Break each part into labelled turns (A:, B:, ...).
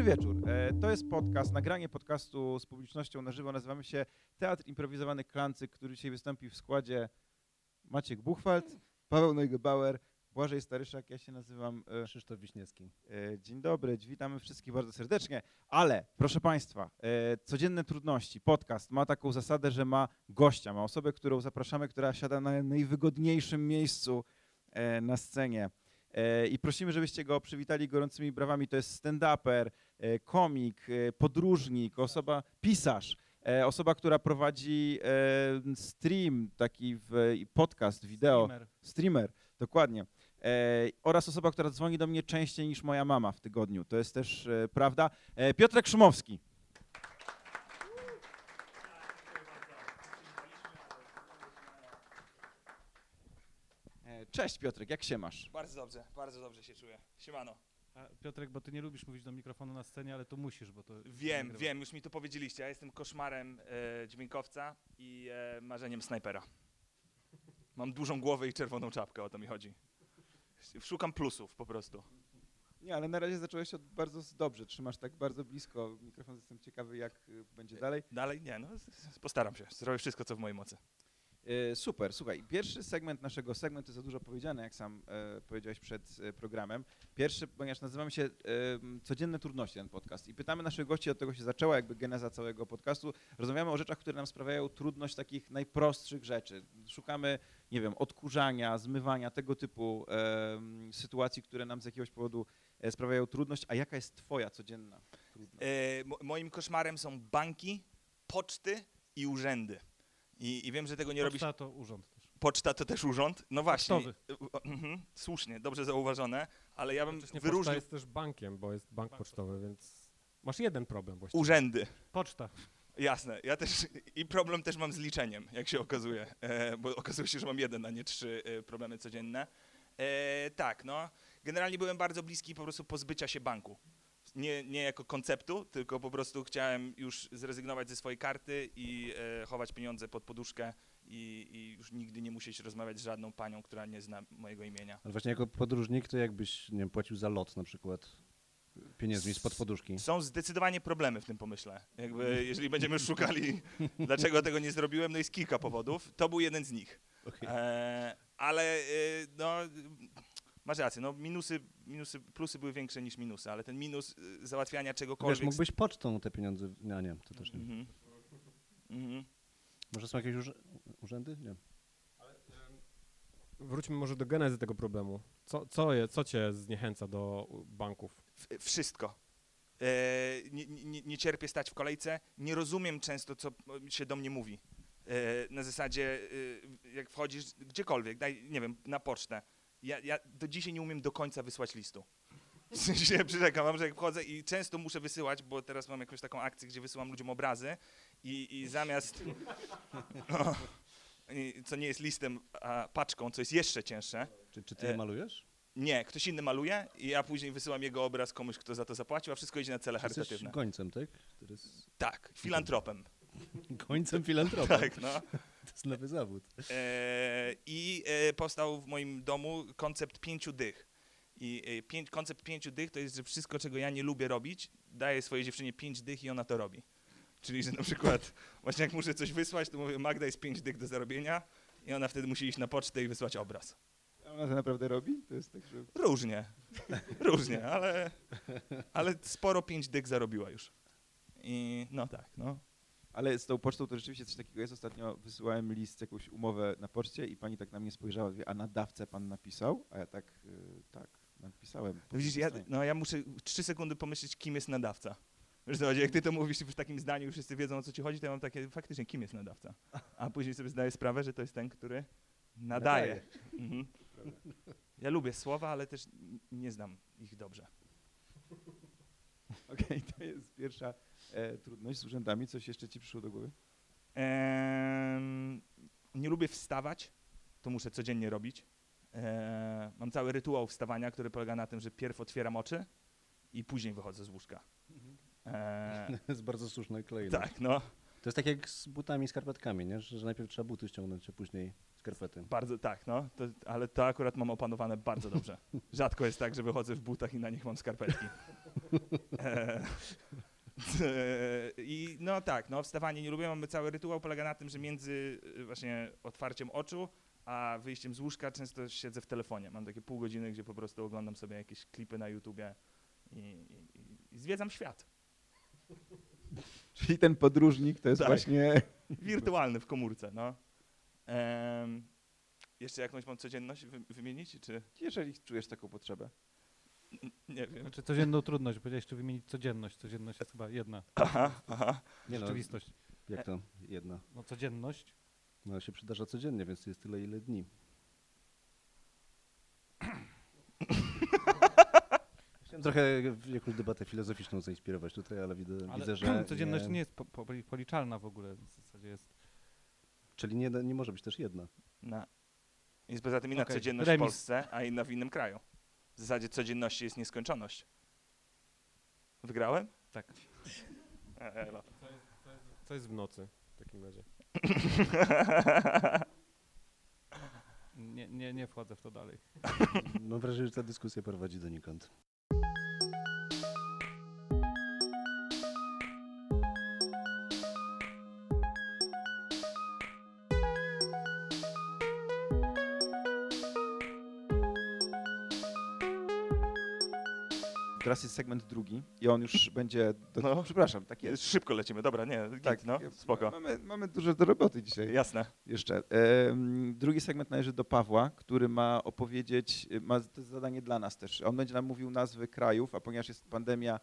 A: Dobry wieczór. E, To jest podcast, nagranie podcastu z publicznością na żywo. Nazywamy się Teatr Improwizowany Klancyk, który dzisiaj wystąpi w składzie Maciek Buchwald, Paweł Neugebauer, Błażej Staryszak, ja się nazywam. e,
B: Krzysztof Wiśniewski.
A: E, Dzień dobry, witamy wszystkich bardzo serdecznie. Ale proszę Państwa, codzienne trudności, podcast ma taką zasadę, że ma gościa, ma osobę, którą zapraszamy, która siada na najwygodniejszym miejscu na scenie. E, I prosimy, żebyście go przywitali gorącymi brawami. To jest stand-uper, e, komik, e, podróżnik, osoba, pisarz. Osoba, która prowadzi stream, taki podcast, wideo
B: Streamer.
A: streamer, dokładnie. Oraz osoba, która dzwoni do mnie częściej niż moja mama w tygodniu. To jest też prawda. Piotrek Szumowski. Cześć Piotrek, jak się masz?
C: Bardzo dobrze, bardzo dobrze się czuję. Siemano.
B: A, Piotrek, bo ty nie lubisz mówić do mikrofonu na scenie, ale to musisz, bo to...
C: Wiem,
B: nagrywa.
C: wiem, już mi to powiedzieliście. Ja jestem koszmarem e, dźwiękowca i e, marzeniem snajpera. Mam dużą głowę i czerwoną czapkę, o to mi chodzi. Szukam plusów po prostu.
A: Nie, ale na razie zacząłeś od bardzo dobrze. Trzymasz tak bardzo blisko mikrofon. Jestem ciekawy, jak y, będzie dalej.
C: Dalej? Nie, no postaram się. Zrobię wszystko, co w mojej mocy.
A: E, Super, słuchaj, pierwszy segment naszego segmentu za dużo powiedziane, jak sam e, powiedziałeś przed e, programem. Pierwszy, ponieważ nazywamy się Codzienne Trudności ten podcast i pytamy naszych gości, od tego się zaczęła jakby geneza całego podcastu. Rozmawiamy o rzeczach, które nam sprawiają trudność takich najprostszych rzeczy. Szukamy, nie wiem, odkurzania, zmywania, tego typu sytuacji, które nam z jakiegoś powodu sprawiają trudność. A jaka jest twoja codzienna trudność?
C: E, mo- moim koszmarem są banki, poczty i urzędy. I, I wiem, że tego nie robisz.
B: Poczta to urząd też.
C: Poczta to też urząd. No właśnie.
B: Pocztowy.
C: E, mhm, słusznie, dobrze zauważone, ale ja bym
D: Jednocześnie poczta
C: wyróżnił
D: jest też bankiem, bo jest bank pocztowy, więc masz jeden problem właściwie.
C: urzędy.
B: Poczta.
C: Jasne, ja też i problem też mam z liczeniem, jak się okazuje, e, bo okazuje się, że mam jeden, a nie trzy e, problemy codzienne. E, tak, no, generalnie byłem bardzo bliski po prostu pozbycia się banku. Nie, nie jako konceptu, tylko po prostu chciałem już zrezygnować ze swojej karty i e, chować pieniądze pod poduszkę i, i już nigdy nie musieć rozmawiać z żadną panią, która nie zna mojego imienia.
B: Ale właśnie jako podróżnik, to jakbyś nie wiem, płacił za lot na przykład pieniędzmi spod poduszki.
C: Są zdecydowanie problemy w tym pomyśle. Jakby, jeżeli będziemy szukali, dlaczego tego nie zrobiłem, no jest kilka powodów. To był jeden z nich. E, ale e, no, masz rację, no minusy, minusy, plusy były większe niż minusy, ale ten minus e, załatwiania czegokolwiek...
B: Wiesz, mógłbyś pocztą te pieniądze... No nie, to też nie.
C: Mhm. Mhm.
B: Może są jakieś urzędy? Nie.
D: Wróćmy może do genezy tego problemu. Co, co, je, co cię zniechęca do banków?
C: W- Wszystko. E, nie, nie, nie cierpię stać w kolejce, nie rozumiem często, co się do mnie mówi. E, na zasadzie, e, jak wchodzisz gdziekolwiek, daj, nie wiem, na pocztę. Ja, ja do dzisiaj nie umiem do końca wysłać listu. W sensie, przyrzekam wam, że jak wchodzę i często muszę wysyłać, bo teraz mam jakąś taką akcję, gdzie wysyłam ludziom obrazy i, i zamiast, no, co nie jest listem, a paczką, co jest jeszcze cięższe,
B: Czy, czy ty
C: E,
B: je malujesz?
C: nie, ktoś inny maluje i ja później wysyłam jego obraz komuś, kto za to zapłacił, a wszystko idzie na cele
B: Jesteś
C: charytatywne.
B: gońcem, tak?
C: Tak, filantropem.
B: gońcem filantropem.
C: Tak, no.
B: To jest nowy zawód.
C: E, I e, powstał w moim domu koncept pięciu dych. I e, pięć, koncept pięciu dych to jest, że wszystko, czego ja nie lubię robić, daję swojej dziewczynie pięć dych i ona to robi. Czyli, że na przykład właśnie jak muszę coś wysłać, to mówię, Magda jest pięć dych do zarobienia i ona wtedy musi iść na pocztę i wysłać obraz.
A: A ona to naprawdę robi? To jest tak, że...
C: Różnie, różnie, ale, ale sporo pięć dych zarobiła już. I no tak, no.
A: Ale z tą pocztą to rzeczywiście coś takiego jest. Ostatnio wysyłałem list, jakąś umowę na poczcie i pani tak na mnie spojrzała, a na dawcę pan napisał? A ja tak, y, tak, napisałem.
C: No Widzisz, ja, no ja muszę trzy sekundy pomyśleć, kim jest nadawca. Wiesz, co jak ty to mówisz w takim zdaniu wszyscy wiedzą, o co ci chodzi, to ja mam takie, faktycznie, kim jest nadawca? A później sobie zdaję sprawę, że to jest ten, który nadaje. Mhm. Ja lubię słowa, ale też nie znam ich dobrze.
A: Okej, to jest pierwsza e, trudność z urzędami. Coś jeszcze ci przyszło do głowy?
C: Nie lubię wstawać, to muszę codziennie robić. E, mam cały rytuał wstawania, który polega na tym, że pierw otwieram oczy i później wychodzę z łóżka. E,
B: To jest bardzo słuszne klejne.
C: tak, no.
B: To jest tak jak z butami i skarpetkami, nie? Że, że najpierw trzeba buty ściągnąć, a później skarpety.
C: Bardzo tak, no, to, ale to akurat mam opanowane bardzo dobrze. Rzadko jest tak, że wychodzę w butach i na nich mam skarpetki. E, I no tak, no wstawanie nie lubię. Mamy cały rytuał polega na tym, że między y, właśnie otwarciem oczu a wyjściem z łóżka często siedzę w telefonie. Mam takie pół godziny, gdzie po prostu oglądam sobie jakieś klipy na YouTubie i, i, i- zwiedzam świat.
A: Czyli ten podróżnik to jest
C: Tak.
A: właśnie...
C: Wirtualny w komórce, no. Jeszcze jakąś mam codzienność wy, wymienić, czy
A: Jeżeli czujesz taką potrzebę.
C: Nie wiem.
D: Znaczy codzienną trudność, powiedziałeś jeszcze wymienić codzienność. Codzienność jest chyba jedna
C: Aha, aha.
B: Nie no,
D: rzeczywistość.
B: jak to? Jedna.
D: No codzienność.
B: No się przydarza codziennie, więc jest tyle, ile dni. Chciałem trochę w jakąś debatę filozoficzną zainspirować tutaj, ale widzę,
D: Ale
B: widzę że
D: codzienność nie jest po, po, policzalna w ogóle. W zasadzie jest.
B: Czyli nie, nie może być też jedna.
C: Na. Jest poza tym inna
D: Okej,
C: codzienność
D: remis.
C: w Polsce, a inna w innym kraju. W zasadzie codzienności jest nieskończoność. Wygrałem?
D: Tak.
C: E, elo.
D: Co jest w nocy w takim razie? Nie, nie, nie wchodzę w to dalej.
B: Mam wrażenie, że ta dyskusja prowadzi donikąd.
A: Teraz jest segment drugi i on już będzie... Do...
C: No.
A: Przepraszam, tak jest.
C: Szybko lecimy, dobra, nie, git,
A: Tak,
C: no, spoko.
A: Mamy, mamy dużo do roboty dzisiaj.
C: Jasne.
A: Jeszcze. Em, drugi segment należy do Pawła, który ma opowiedzieć, ma to jest zadanie dla nas też. On będzie nam mówił nazwy krajów, a ponieważ jest pandemia,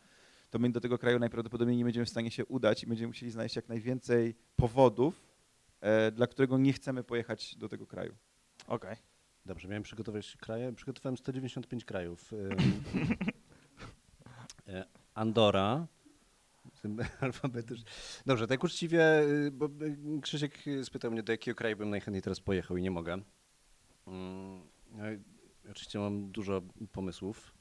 A: to my do tego kraju najprawdopodobniej nie będziemy w stanie się udać i będziemy musieli znaleźć jak najwięcej powodów, e, dla którego nie chcemy pojechać do tego kraju.
C: Okej.
B: Dobrze, miałem przygotować kraje. Przygotowałem 195 krajów. E, Andora. Alfabetycznie. Dobrze, tak uczciwie, y, bo y, Krzysiek spytał mnie, do jakiego kraju bym najchętniej teraz pojechał i nie mogę. Mm, no Oczywiście mam dużo pomysłów.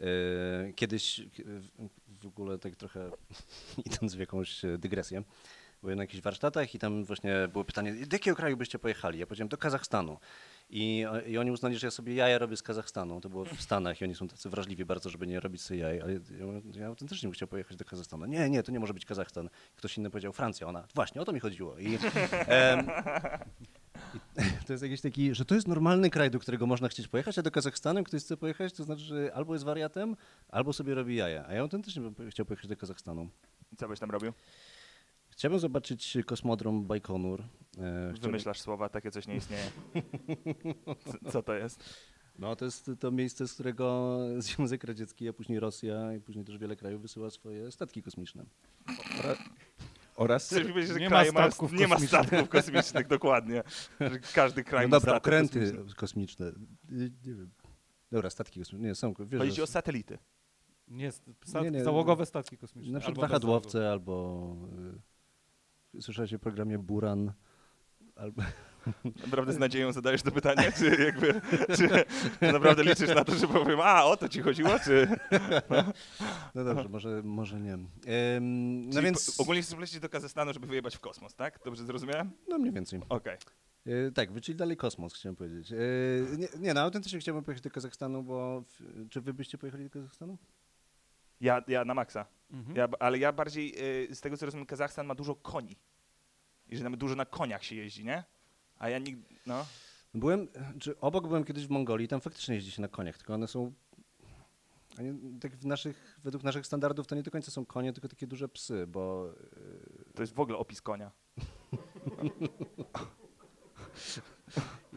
B: Y, Kiedyś w- w ogóle tak trochę idąc w jakąś e, dygresję, byłem na jakichś warsztatach i tam właśnie było pytanie, do jakiego kraju byście pojechali? Ja powiedziałem, do Kazachstanu. I, I oni uznali, że ja sobie jaja robię z Kazachstanu. To było w Stanach i oni są tacy wrażliwi bardzo, żeby nie robić sobie jaj. Ale ja, ja autentycznie bym chciał pojechać do Kazachstanu. Nie, nie, to nie może być Kazachstan. Ktoś inny powiedział Francja. Ona, właśnie, o to mi chodziło. I, em, i to jest jakiś taki, że to jest normalny kraj, do którego można chcieć pojechać, a do Kazachstanu ktoś chce pojechać, to znaczy, że albo jest wariatem, albo sobie robi jaja. A ja autentycznie bym chciał pojechać do Kazachstanu.
C: Co byś tam robił?
B: Chciałbym zobaczyć kosmodrom Bajkonur. E, chciałbym-
C: Wymyślasz słowa, takie coś nie istnieje. Co, to jest?
B: No to jest to miejsce, z którego Związek Radziecki, a później Rosja i później też wiele krajów wysyła swoje statki kosmiczne.
A: Oraz
C: że
D: Nie ma statków
C: nie ma
D: kosmicznych.
C: statków kosmicznych, dokładnie. Każdy kraj
B: No
C: ma
B: dobra, okręty
C: kosmiczny.
B: kosmiczne. Y, Nie wiem. Dobra, statki kosmiczne. Nie, są. Wiesz,
C: Chodzi o satelity.
D: Nie, st- stat-
B: Nie, nie.
D: załogowe statki kosmiczne.
B: na przykład
D: albo
B: wahadłowce albo... Y, słyszałeś o programie Buran? Albo,
C: Naprawdę z nadzieją zadajesz to pytanie? Czy, jakby, czy naprawdę liczysz na to, że powiem, a o to ci chodziło? Czy...
B: no dobrze, może, może nie. Ym, no
C: Czyli
B: więc...
C: po- ogólnie chcesz polecieć do Kazachstanu, żeby wyjebać w kosmos, tak? Dobrze zrozumiałem?
B: No mniej więcej.
C: Okej.
B: E, tak, wyczyli dalej kosmos, chciałem powiedzieć. E, nie, nie, no autentycznie chciałbym pojechać do Kazachstanu, bo... W, czy wy byście pojechali do Kazachstanu?
C: Ja, ja na maksa.
D: Mhm.
C: Ja, ale ja bardziej, y, z tego co rozumiem, Kazachstan ma dużo koni. I że tam dużo na koniach się jeździ, nie? A ja nigdy, no.
B: Byłem, czy obok byłem kiedyś w Mongolii, tam faktycznie jeździ się na koniach, tylko one są... Oni, tak w naszych, według naszych standardów to nie do końca są konie, tylko takie duże psy, bo... e,
C: To jest w ogóle opis konia.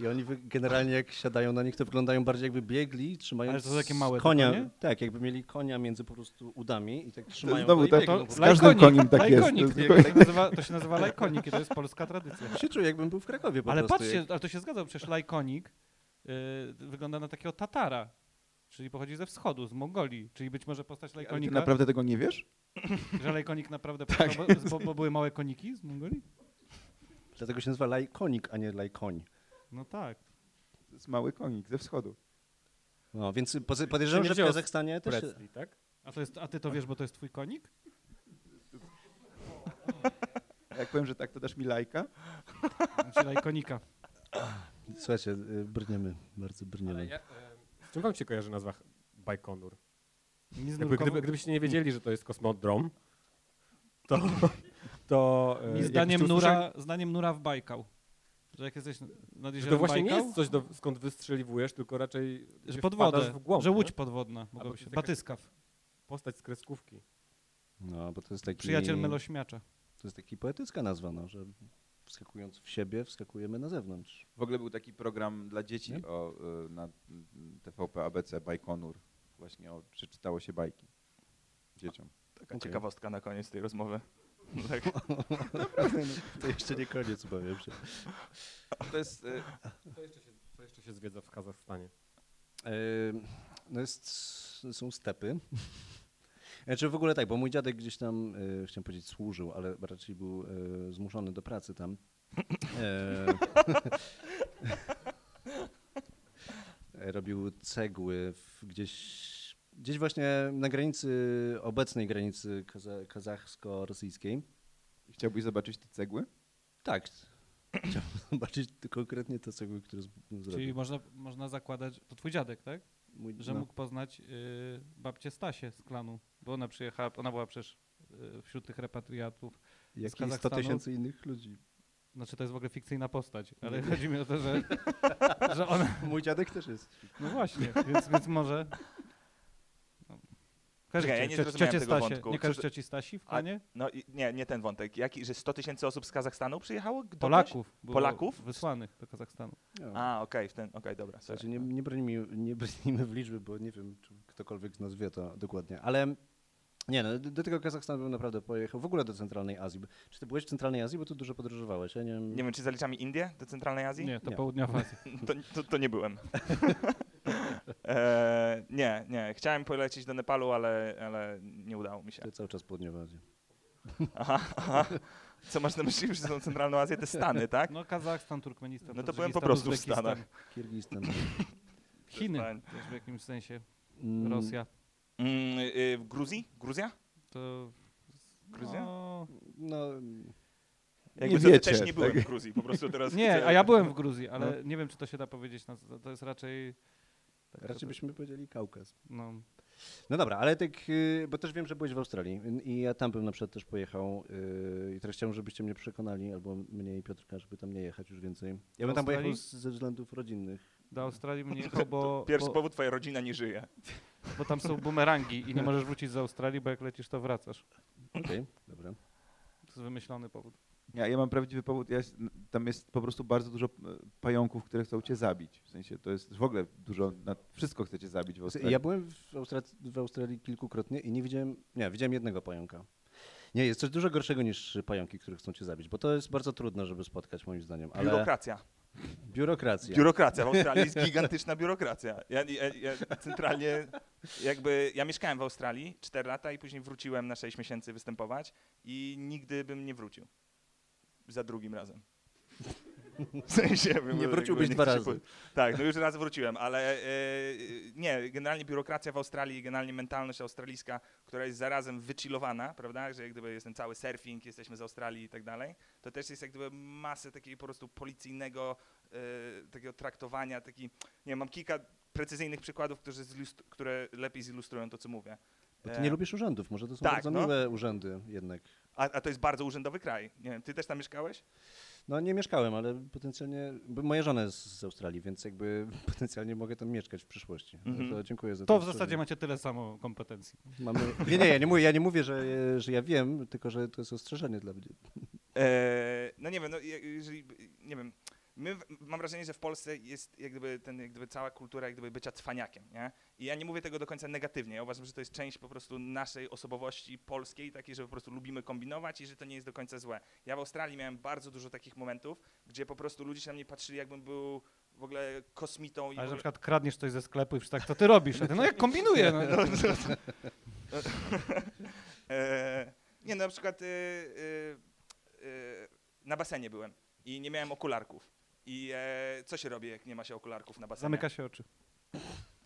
B: I oni generalnie jak siadają na nich, to wyglądają bardziej jakby biegli, trzymając
D: Ale to są takie małe te
B: konia.
D: konie?
B: Tak, jakby mieli konia między po prostu udami i tak
A: To
B: trzymają
A: znowu tak- to
B: po
A: z każdym koniem tak jest.
D: lajkonik,
A: To
D: nie?
A: jest-
D: To, nazywa, to się nazywa lajkonik i to jest polska tradycja.
B: się czuję jakbym był w Krakowie po
D: Ale
B: prostu.
D: patrzcie, ale to się zgadza, przecież lajkonik y, wygląda na takiego Tatara, czyli pochodzi ze wschodu, z Mongolii, czyli być może postać
A: Ale ty
D: lajkonika,
A: naprawdę tego nie wiesz?
D: że lajkonik naprawdę
A: Tak.
D: bo, bo, bo były małe koniki z Mongolii?
B: Dlatego się nazywa lajkonik, a nie lajkoń.
D: No tak.
A: To jest mały konik ze wschodu.
B: No, więc podejrzewam, że w Kazachstanie też...
D: Presley, tak? A, to jest, a ty to wiesz, bo to jest twój konik?
A: Jak powiem, że tak, to dasz mi lajka?
D: Znaczy lajkonika.
B: Słuchajcie, y, brniemy, bardzo brniemy.
D: z czym wam się kojarzy nazwa Bajkonur?
E: Jakby, gdyby, gdybyście nie wiedzieli, że to jest kosmodrom, to... to e,
D: mi
E: jakbyście
D: zdaniem, nura, zdaniem nura w Bajkał. Że jak jesteś nad
E: Że
D: jeziorem
E: to właśnie nie
D: Bajkał,
E: jest coś, do, skąd wystrzeliwujesz, tylko raczej
D: że pod wodę,
E: w głąb,
D: że
E: nie?
D: łódź podwodna mogłaby się. Batyskaw,
E: Postać z kreskówki.
B: No, bo to jest taki...
D: przyjaciel melośmiacza.
B: To jest taki poetycka nazwa, no, że wskakując w siebie, wskakujemy na zewnątrz.
A: W ogóle był taki program dla dzieci
B: Nie?
A: o, y, na TVP ABC Bajkonur. Właśnie o, przeczytało się bajki dzieciom.
C: Taka
B: Okej.
C: ciekawostka na koniec tej rozmowy. Tak.
B: To jeszcze nie koniec, powiem się.
A: To jest, y,
E: Co jeszcze się, co jeszcze się zwiedza w Kazachstanie?
B: E, No jest, są stepy. Znaczy w ogóle tak, bo mój dziadek gdzieś tam, e, chciałem powiedzieć służył, ale raczej był e, zmuszony do pracy tam. E, e, robił cegły w, gdzieś, gdzieś właśnie na granicy, obecnej granicy kaza, kazachsko-rosyjskiej.
A: chciałbyś zobaczyć te cegły?
B: Tak. Chciałbym zobaczyć konkretnie te cegły, które z-
D: Czyli
B: zrobił.
D: można, można zakładać, to twój dziadek, tak?
B: Mój,
D: Że
B: no.
D: mógł poznać y, babcię Stasię z klanu, bo ona przyjechała, ona była przecież y, wśród tych repatriatów.
B: Jak i 100
D: Kazachstanu.
B: tysięcy innych ludzi.
D: Znaczy to jest w ogóle fikcyjna postać, ale chodzi mi o to, że, że ona,
B: Mój dziadek też jest.
D: no właśnie, więc, więc może...
C: Czekaj, ja nie zrozumiałem
D: ciocię
C: tego
D: Stasię?
C: wątku.
D: Nie
C: to-
D: cioci Stasi w
C: A-? No i nie, nie ten wątek. Jaki, że 100 tysięcy osób z Kazachstanu przyjechało? Do
D: Polaków. było
C: Polaków?
D: Wysłanych do Kazachstanu.
B: No.
C: A, okej, w ten, okej, dobra. sorry.
B: Słuchajcie, nie, nie, bronimy, nie bronimy w liczby, bo nie wiem, czy ktokolwiek z nas wie to dokładnie, ale nie no, do, do tego Kazachstanu bym naprawdę pojechał, w ogóle do centralnej Azji. Czy ty byłeś w centralnej Azji, bo tu dużo podróżowałeś, ja nie wiem.
C: Nie wiem, czy zaliczamy Indię do centralnej Azji?
D: Nie, to
B: Nie.
D: południowa Azja.
C: To, to, to nie byłem. e, nie, nie. Chciałem polecieć do Nepalu, ale, ale nie udało mi się.
B: To cały czas południowa Azja.
C: Aha, aha. Co masz na myśli, że są centralną Azję? Te Stany, tak?
D: No Kazachstan, Turkmenistan,
C: No to byłem po prostu w
D: Uzbekistan,
C: Stanach.
B: Kirgistan.
D: Chiny
C: Przestań.
D: też w jakimś sensie,
B: Mm,
D: Rosja.
C: Mm, y, w Gruzji? Gruzja?
D: To...
C: Gruzja?
D: No,
B: No,
C: Jakby co,
A: wiecie,
C: też nie byłem
A: tak?
C: w Gruzji, po prostu teraz
D: nie,
C: chcę...
D: a ja byłem w Gruzji, ale nie wiem, czy to się da powiedzieć. Na, to, to jest raczej... Tak,
B: raczej
D: to-
B: byśmy powiedzieli Kaukaz.
D: No,
B: No dobra, ale tak, y, bo też wiem, że byłeś w Australii i ja tam bym na przykład też pojechał y, i teraz chciałbym, żebyście mnie przekonali, albo mnie i Piotrka, żeby tam nie jechać już więcej. Ja bym tam pojechał z, ze względów rodzinnych.
D: do Australii mnie jechał, bo,
C: Pierwszy
D: bo,
C: powód, twoja rodzina nie żyje.
D: bo tam są bumerangi i nie możesz wrócić z Australii, bo jak lecisz, to wracasz.
B: Okej, dobra.
D: To jest wymyślony powód.
A: Ja, ja mam prawdziwy powód, ja tam jest po prostu bardzo dużo e, pająków, które chcą cię zabić. W sensie to jest w ogóle dużo, na, wszystko chcecie zabić w Australii.
B: Ja byłem w Australii, w Australii kilkukrotnie i nie widziałem, nie, widziałem jednego pająka. Nie, jest coś dużo gorszego niż pająki, które chcą cię zabić, bo to jest bardzo trudno, żeby spotkać moim zdaniem. Ale
C: Biurokracja.
B: biurokracja.
C: Biurokracja w Australii jest gigantyczna biurokracja. Ja, ja, ja centralnie jakby, ja mieszkałem w Australii 4 lata i później wróciłem na 6 miesięcy występować i nigdy bym nie wrócił. Za drugim razem. W sensie,
B: Nie
C: jakby
B: wróciłbyś
C: nie
B: dwa razy.
C: po- Tak, no już raz wróciłem, ale e, nie, generalnie biurokracja w Australii, generalnie mentalność australijska, która jest zarazem wychillowana, prawda, że jak gdyby jest ten cały surfing, jesteśmy z Australii i tak dalej, to też jest jak gdyby masę takiego po prostu policyjnego e, takiego traktowania, taki, nie mam kilka precyzyjnych przykładów, które, zilustru- które lepiej zilustrują to, co mówię.
B: Bo ty nie lubisz urzędów, może to są
C: tak,
B: bardzo
C: no.
B: miłe urzędy jednak.
C: A, a to jest bardzo urzędowy kraj. Nie wiem, ty też tam mieszkałeś?
B: No nie mieszkałem, ale potencjalnie, bo moja żona jest z Australii, więc jakby potencjalnie mogę tam mieszkać w przyszłości. No
C: Mhm.
B: To dziękuję za
D: To w
B: ostrzeżenie.
D: zasadzie macie tyle samo kompetencji.
B: Mamy... Nie, nie, ja nie mówię, ja nie mówię że, że ja wiem, tylko że to jest ostrzeżenie dla mnie.
C: E, no nie wiem, no, je- jeżeli, nie wiem, my, mam wrażenie, że w Polsce jest jak gdyby, ten, jak gdyby cała kultura jak gdyby bycia cwaniakiem, nie? I ja nie mówię tego do końca negatywnie, ja uważam, że to jest część po prostu naszej osobowości polskiej, takiej, że po prostu lubimy kombinować i że to nie jest do końca złe. Ja w Australii miałem bardzo dużo takich momentów, gdzie po prostu ludzie się na mnie patrzyli, jakbym był w ogóle kosmitą
D: Ale że na przykład kradniesz coś ze sklepu i tak, co ty robisz? A ty, no jak kombinuję. No.
C: E, nie, no na przykład e, e, e, na basenie byłem i nie miałem okularków. I e, co się robi, jak nie ma się okularków na basenie?
D: Zamyka się oczy.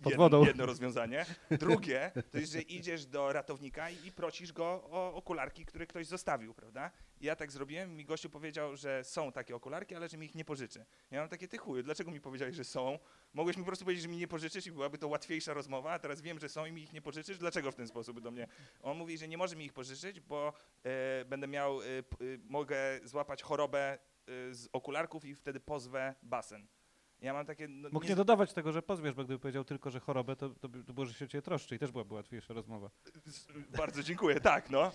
D: Pod
C: jedno,
D: wodą.
C: jedno rozwiązanie. Drugie to jest, że idziesz do ratownika i, i prosisz go o okularki, które ktoś zostawił, prawda? I ja tak zrobiłem, mi gościu powiedział, że są takie okularki, ale że mi ich nie pożyczy. Ja mam takie, ty chuju, dlaczego mi powiedziałeś, że są? Mogłeś mi po prostu powiedzieć, że mi nie pożyczysz i byłaby to łatwiejsza rozmowa, a teraz wiem, że są i mi ich nie pożyczysz, dlaczego w ten sposób do mnie? On mówi, że nie może mi ich pożyczyć, bo e, będę miał, p- e, mogę złapać chorobę z okularków i wtedy pozwę basen. Ja mam takie... No,
D: Mógł
C: nie-
D: nie dodawać tego, że pozwiesz, bo gdyby powiedział tylko, że chorobę, to, to, by- to było, że się o ciebie troszczy i też byłaby łatwiejsza rozmowa.
C: Bardzo dziękuję, tak, no.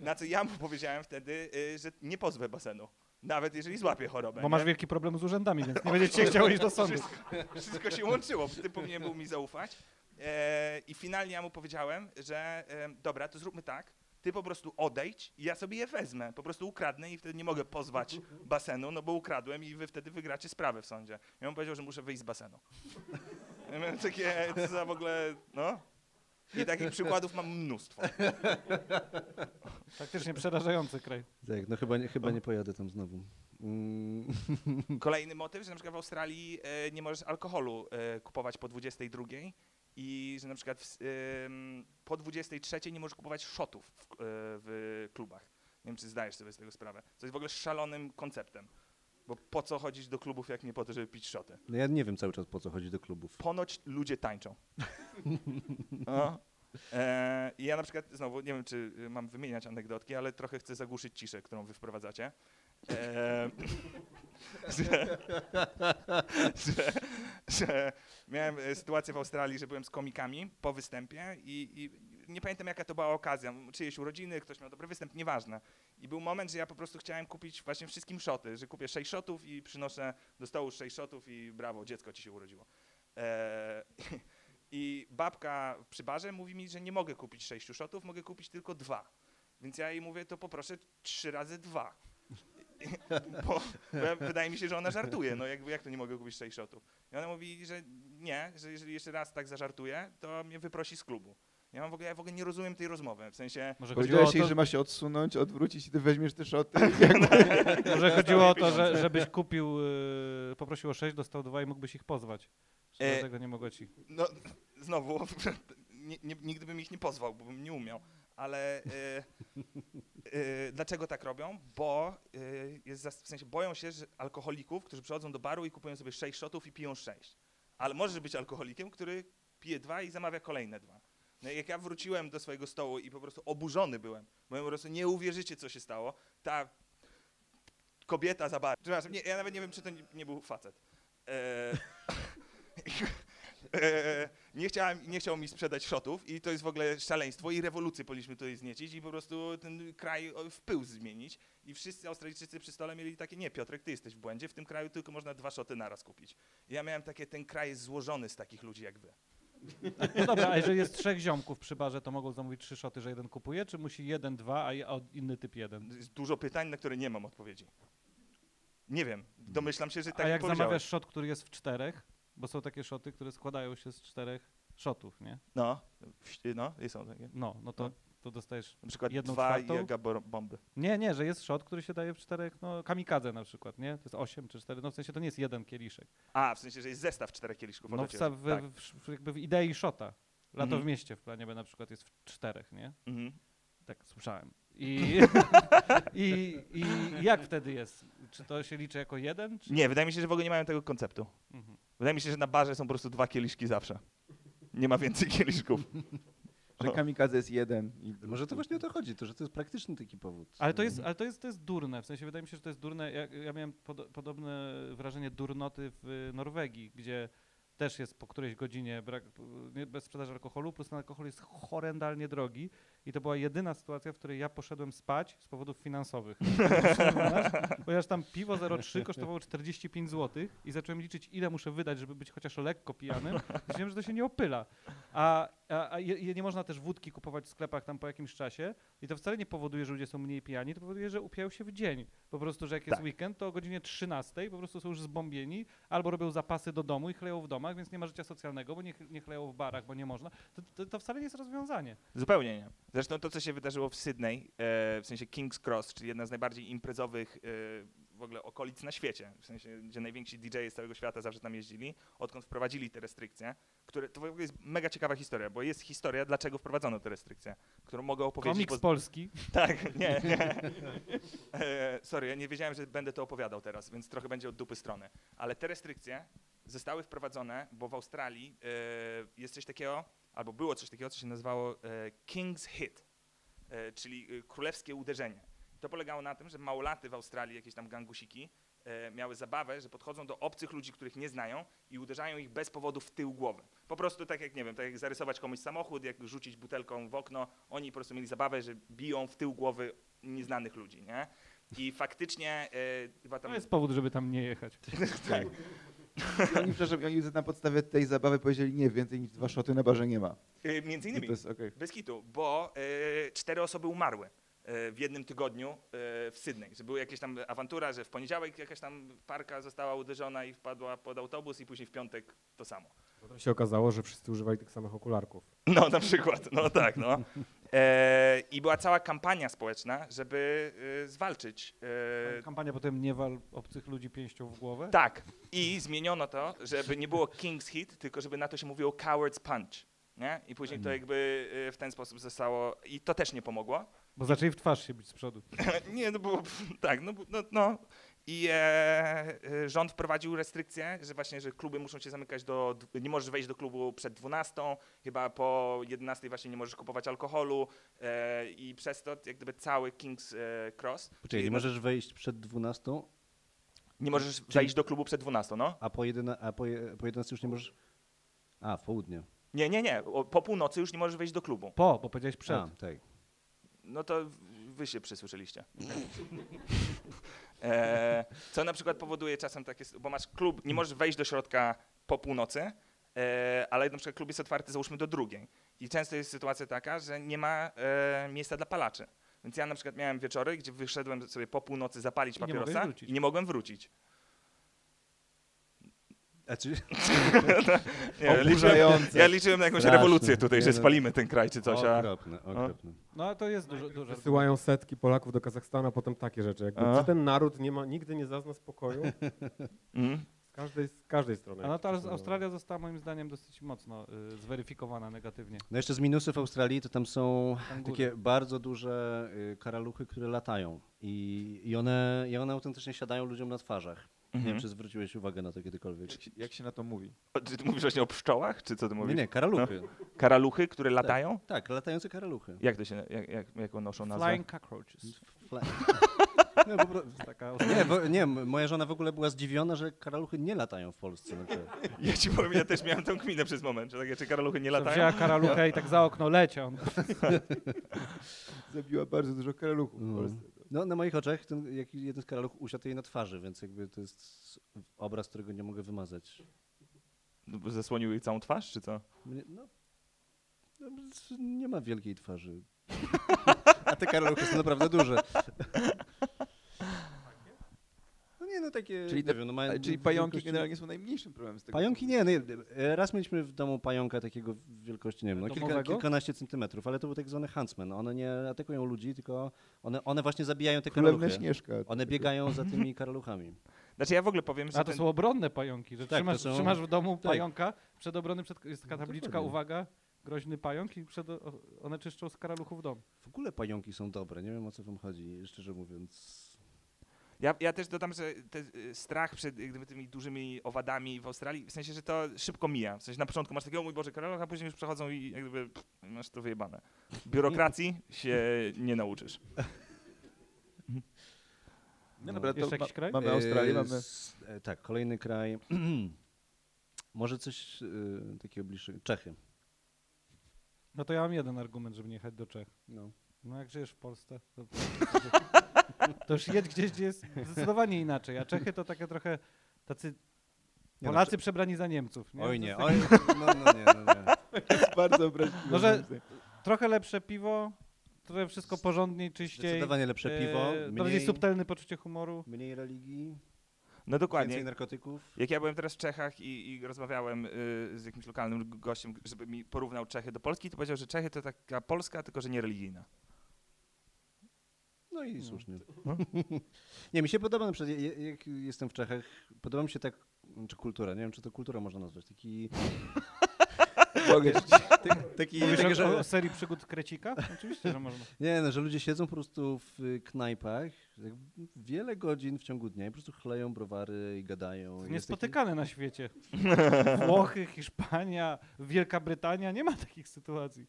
C: Na co ja mu powiedziałem wtedy, y, że nie pozwę basenu. Nawet jeżeli złapię chorobę.
D: Bo
C: nie?
D: masz wielki problem z urzędami, więc nie będzie cię chciało iść do sądu.
C: Wszystko, wszystko się łączyło, ty powinien był mi zaufać. E, I finalnie ja mu powiedziałem, że e, dobra, to zróbmy tak, ty po prostu odejdź i ja sobie je wezmę, po prostu ukradnę i wtedy nie mogę pozwać basenu, no bo ukradłem i wy wtedy wygracie sprawę w sądzie. Ja mu powiedział, że muszę wyjść z basenu. Ja miałem takie, co za w ogóle, no. I takich przykładów mam mnóstwo.
D: Faktycznie przerażający kraj.
B: Tak, no chyba nie, chyba nie pojadę tam znowu. Mm.
C: Kolejny motyw, że na przykład w Australii e, nie możesz alkoholu e, kupować po 22 i że na przykład w, po 23 nie możesz kupować shotów w, e, w klubach. Nie wiem, czy zdajesz sobie z tego sprawę. Co jest w ogóle szalonym konceptem. Bo po co chodzić do klubów, jak nie po to, żeby pić szoty?
B: No ja nie wiem cały czas po co chodzi do klubów.
C: Ponoć ludzie tańczą. No. E, I ja na przykład, znowu, nie wiem, czy y, mam wymieniać anegdotki, ale trochę chcę zagłuszyć ciszę, którą wy wprowadzacie. E, że, że, że miałem e, sytuację w Australii, że byłem z komikami po występie i, i nie pamiętam jaka to była okazja, czyjeś urodziny, ktoś miał dobry występ, nieważne. I był moment, że ja po prostu chciałem kupić właśnie wszystkim szoty, że kupię 6 shotów i przynoszę do stołu 6 shotów i brawo, dziecko ci się urodziło. E, I babka przy barze mówi mi, że nie mogę kupić 6 shotów, mogę kupić tylko dwa. Więc ja jej mówię, to poproszę trzy razy dwa. Bo, bo ja, wydaje mi się, że ona żartuje, no jakby jak to nie mogę kupić 6 shotów. I ona mówi, że nie, że jeżeli jeszcze raz tak zażartuje, to mnie wyprosi z klubu. Ja mam w ogóle, ja w ogóle nie rozumiem tej rozmowy, w sensie...
D: Może chodziło o
A: Powiedziałeś jej,
D: to,
A: że ma się odsunąć, odwrócić i ty weźmiesz te szoty.
D: może chodziło o to że, żebyś kupił, yy, poprosił o sześć, dostał dwa i mógłbyś ich pozwać. Czy
C: E,
D: dlatego nie mogło ci.
C: No, znowu, nie, nie, nigdy bym ich nie pozwał, bo bym nie umiał. Ale e, e, dlaczego tak robią? Bo jest w sensie boją się że alkoholików, którzy przychodzą do baru i kupują sobie 6 shotów i piją 6. Ale możesz być alkoholikiem, który pije dwa i zamawia kolejne dwa. No, jak ja wróciłem do swojego stołu i po prostu oburzony byłem, bo po prostu nie uwierzycie, co się stało. Ta kobieta za bar. Nie, ja nawet nie wiem, czy to nie, nie był facet. E, e, nie, chciałem, nie chciał mi sprzedać shotów i to jest w ogóle szaleństwo i rewolucję powinniśmy tutaj zniecić i po prostu ten kraj w pył zmienić i wszyscy Australijczycy przy stole mieli takie, nie Piotrek, ty jesteś w błędzie, w tym kraju tylko można dwa szoty naraz kupić. I ja miałem takie, ten kraj jest złożony z takich ludzi jak wy.
D: No dobra, a jeżeli jest trzech ziomków przy barze, to mogą zamówić trzy szoty, że jeden kupuje, czy musi jeden, dwa, a inny typ jeden?
C: Jest dużo pytań, na które nie mam odpowiedzi. Nie wiem, domyślam się, że tak
D: a jak
C: powiedziałeś.
D: zamawiasz szot, który jest w czterech, bo są takie szoty, które składają się z czterech szotów, nie?
C: No, no, i są takie.
D: No, no to,
C: No.
D: to dostajesz...
C: Na przykład
D: Jedną
C: dwa
D: czwartą?
C: jaga bomby.
D: Nie, nie, że jest szot, który się daje w czterech, no kamikadze na przykład, nie? To jest osiem czy cztery, no w sensie to nie jest jeden kieliszek.
C: A, w sensie, że jest zestaw czterech kieliszków.
D: No w, w,
C: tak.
D: w, jakby w idei szota. Lato
C: Mhm.
D: w mieście w planie B na przykład jest w czterech, nie?
C: Mhm.
D: Tak słyszałem. I, i, I jak wtedy jest? Czy to się liczy jako jeden? Czy...
C: Nie, wydaje mi się, że w ogóle nie mają tego konceptu.
D: Mhm.
C: Wydaje mi się, że na barze są po prostu dwa kieliszki zawsze. Nie ma więcej kieliszków.
A: Że kamikadze jest jeden. I
B: Może to właśnie o to chodzi, to, że to jest praktyczny taki powód.
D: Ale to jest, ale to jest, to jest durne, w sensie wydaje mi się, że to jest durne. Ja, ja miałem pod, podobne wrażenie durnoty w Norwegii, gdzie też jest po którejś godzinie brak, bez sprzedaży alkoholu, plus ten alkohol jest horrendalnie drogi i to była jedyna sytuacja, w której ja poszedłem spać z powodów finansowych. Ponieważ tam piwo 0,3 kosztowało 45 zł i zacząłem liczyć, ile muszę wydać, żeby być chociaż lekko pijanym. Myślałem, że to się nie opyla. A, a, a je, nie można też wódki kupować w sklepach tam po jakimś czasie i to wcale nie powoduje, że ludzie są mniej pijani, to powoduje, że upijają się w dzień. Po prostu, że jak jest
C: Tak.
D: weekend, to o godzinie 13 po prostu są już zbombieni albo robią zapasy do domu i chleją w domach, więc nie ma życia socjalnego, bo nie, nie chleją w barach, bo nie można. To, to, to wcale nie jest rozwiązanie.
C: Zupełnie nie. Zresztą to, co się wydarzyło w Sydney, e, w sensie King's Cross, czyli jedna z najbardziej imprezowych e, w ogóle okolic na świecie, w sensie, gdzie najwięksi DJ z całego świata zawsze tam jeździli, odkąd wprowadzili te restrykcje, które, to w ogóle jest mega ciekawa historia, bo jest historia, dlaczego wprowadzono te restrykcje, którą mogę opowiedzieć.
D: Komiks
C: bo-
D: polski.
C: tak, nie, nie. E, sorry, ja nie wiedziałem, że będę to opowiadał teraz, więc trochę będzie od dupy strony. Ale te restrykcje zostały wprowadzone, bo w Australii e, jest coś takiego, albo było coś takiego, co się nazywało e, King's Hit, e, czyli e, królewskie uderzenie. To polegało na tym, że małolaty w Australii, jakieś tam gangusiki, e, miały zabawę, że podchodzą do obcych ludzi, których nie znają i uderzają ich bez powodu w tył głowy. Po prostu tak jak, nie wiem, tak jak zarysować komuś samochód, jak rzucić butelką w okno, oni po prostu mieli zabawę, że biją w tył głowy nieznanych ludzi, nie? I faktycznie e, chyba tam...
D: To jest powód, żeby tam nie jechać.
C: tak.
A: I oni, przepraszam, oni na podstawie tej zabawy powiedzieli, nie, więcej niż dwa szoty na barze nie ma.
C: E, Między innymi.
A: to jest okej.
C: Bez kitu, bo e, cztery osoby umarły w jednym tygodniu e, w Sydney. Że była jakaś tam awantura, że w poniedziałek jakaś tam parka została uderzona i wpadła pod autobus i później w piątek to samo.
E: Potem się okazało, że wszyscy używali tych samych okularków.
C: No na przykład, no tak, no. E, I była cała kampania społeczna, żeby e, zwalczyć. E,
D: Kampania potem nie wal obcych ludzi pięścią w głowę.
C: tak. I zmieniono to, żeby nie było King's Hit, tylko żeby na to się mówiło Coward's Punch. Nie? I później to jakby e, w ten sposób zostało. I to też nie pomogło.
D: Bo zaczęli w twarz się bić z przodu.
C: nie, no bo tak, no, no, no. I e, e, rząd wprowadził restrykcje, że właśnie, że kluby muszą się zamykać do, nie możesz wejść do klubu przed 12, chyba po 11 właśnie nie możesz kupować alkoholu e, i przez to jak gdyby cały King's e, Cross.
B: Poczekaj,
C: czyli
B: nie możesz wejść przed 12,
C: nie możesz wejść do klubu przed 12, no?
B: a po, jedyna, a po, je- po 11 już nie możesz... A, w południe.
C: Nie, nie, nie, po północy już nie możesz wejść do klubu.
D: Po, bo powiedziałeś przed.
B: A, tak.
C: No to wy się przysłyszeliście. e, co na przykład powoduje czasem takie, bo masz klub, nie możesz wejść do środka po północy, e, ale na przykład klub jest otwarty załóżmy do drugiej. I często jest sytuacja taka, że nie ma e, miejsca dla palaczy. Więc ja na przykład miałem wieczory, gdzie wyszedłem sobie po północy zapalić
D: I nie mogłeś
C: papierosa
D: wrócić.
C: i nie mogłem wrócić.
B: A czy...
C: Nie, liczyłem,
A: Oburzające.
C: ja liczyłem na jakąś
B: Straszne.
C: rewolucję tutaj, że
B: Nie, no.
C: spalimy ten kraj czy coś, a...
B: Okropne, okropne.
D: No ale to jest dużo, dużo.
E: Wysyłają setki Polaków do Kazachstanu, a potem takie rzeczy. Jakby, czy ten naród nie ma, nigdy nie zazna spokoju?
C: Mm.
E: Z każdej, z każdej strony.
D: A no to ale. Australia została moim zdaniem dosyć mocno y, zweryfikowana negatywnie.
B: No jeszcze z minusów Australii to tam są takie bardzo duże y, karaluchy, które latają i, i, one, i one autentycznie siadają ludziom na twarzach. Nie
C: Mhm.
B: wiem, czy zwróciłeś uwagę na to kiedykolwiek.
A: Jak się- Jak się na to mówi?
C: O, Czy ty mówisz właśnie o pszczołach, czy co ty
B: Nie,
C: mówisz?
B: nie, karaluchy.
C: Karaluchy, które latają?
B: Tak, latające karaluchy.
C: Jak to się, jak, jak, jaką noszą nazwę?
D: Flying cockroaches.
B: Fla- Nie, po pro-
D: Taka
B: nie, bo, nie, m- moja żona w ogóle była zdziwiona, że karaluchy nie latają w Polsce. na przykład.
C: Ja ci powiem, ja też miałem tą kminę przez moment, że takie, czy karaluchy nie latają?
D: wzięła karaluchę i tak za okno leciał.
A: Zabiła bardzo dużo karaluchów w
B: Mm.
A: Polsce.
B: No, na moich oczach ten, jak jeden z karaluchów usiadł jej na twarzy, więc jakby to jest obraz, którego nie mogę wymazać.
C: No, bo Zasłonił jej całą twarz, czy co?
B: Mnie, no, no, nie ma wielkiej twarzy. A te karaluchy są naprawdę duże. Nie, no takie,
A: Czyli
B: nie
A: te-
B: wiem, no mają
A: Czyli pająki
B: wielkości-
A: generalnie są najmniejszym problemem z tego.
B: Pająki nie, no, e, raz mieliśmy w domu pająka takiego wielkości, nie wiem, no, kilka,
D: Domowego?
B: kilkanaście centymetrów, ale to był tak zwany huntsman. One nie atakują ludzi, tylko one, one właśnie zabijają te
A: Królewna
B: karaluchy.
A: Śnieżka.
B: One biegają za tymi karaluchami.
C: Znaczy ja w ogóle powiem, że
D: A to
C: ten,
D: są obronne pająki, że
B: Tak, to
D: trzymasz,
B: są-
D: trzymasz w domu
B: tak.
D: pająka, przed obrony, przed, jest taka
B: No,
D: tabliczka,
B: dokładnie.
D: uwaga, groźny pająk i przed, o- one czyszczą z karaluchów dom.
B: W ogóle pająki są dobre, nie wiem o co wam chodzi, szczerze mówiąc.
C: Ja, ja też dodam, że y, strach przed jak gdyby, tymi dużymi owadami w Australii, w sensie, że to szybko mija. W sensie na początku masz takiego, mój Boże, karaluch, a później już przechodzą i jak gdyby, pff, masz to wyjebane. Biurokracji się nie nauczysz.
A: No dobra, to ma,
D: jakiś kraj?
A: mamy Australię,
B: E,
A: mamy...
B: e, tak, kolejny kraj. Może coś e, takiego bliższego. Czechy.
D: No to ja mam jeden argument, żeby nie jechać do Czech.
B: No.
D: No jak żyjesz w Polsce, to, to już jedź gdzieś, gdzie jest zdecydowanie inaczej. A Czechy to takie trochę tacy
B: no,
D: Polacy przebrani za Niemców. Nie?
B: Oj nie, oj, no, no nie, no nie.
A: To jest bardzo obraźliwe.
D: No, że-. Trochę lepsze piwo, trochę wszystko porządniej, czyściej.
B: Zdecydowanie lepsze piwo,
D: e, Bardziej
B: mniej,
D: subtelne poczucie humoru.
B: mniej religii,
C: No dokładnie.
B: więcej narkotyków.
C: Jak ja byłem teraz w Czechach i, i rozmawiałem y, z jakimś lokalnym gościem, żeby mi porównał Czechy do Polski, to powiedział, że Czechy to taka Polska, tylko że nie religijna.
B: No i słusznie. nie, mi się podoba na przykład, jak jestem w Czechach, podoba mi się tak, czy kultura, nie wiem, czy to kultura można nazwać, taki...
A: Mogę
B: taki,
D: Mówisz
B: taki
D: o,
B: że,
D: o serii przygód Krecika? Oczywiście, że można.
B: nie, no, że ludzie siedzą po prostu w y, knajpach tak wiele godzin w ciągu dnia i po prostu chleją browary i gadają. i jest taki-
D: Niespotykane na świecie. Włochy, Hiszpania, Wielka Brytania, nie ma takich sytuacji.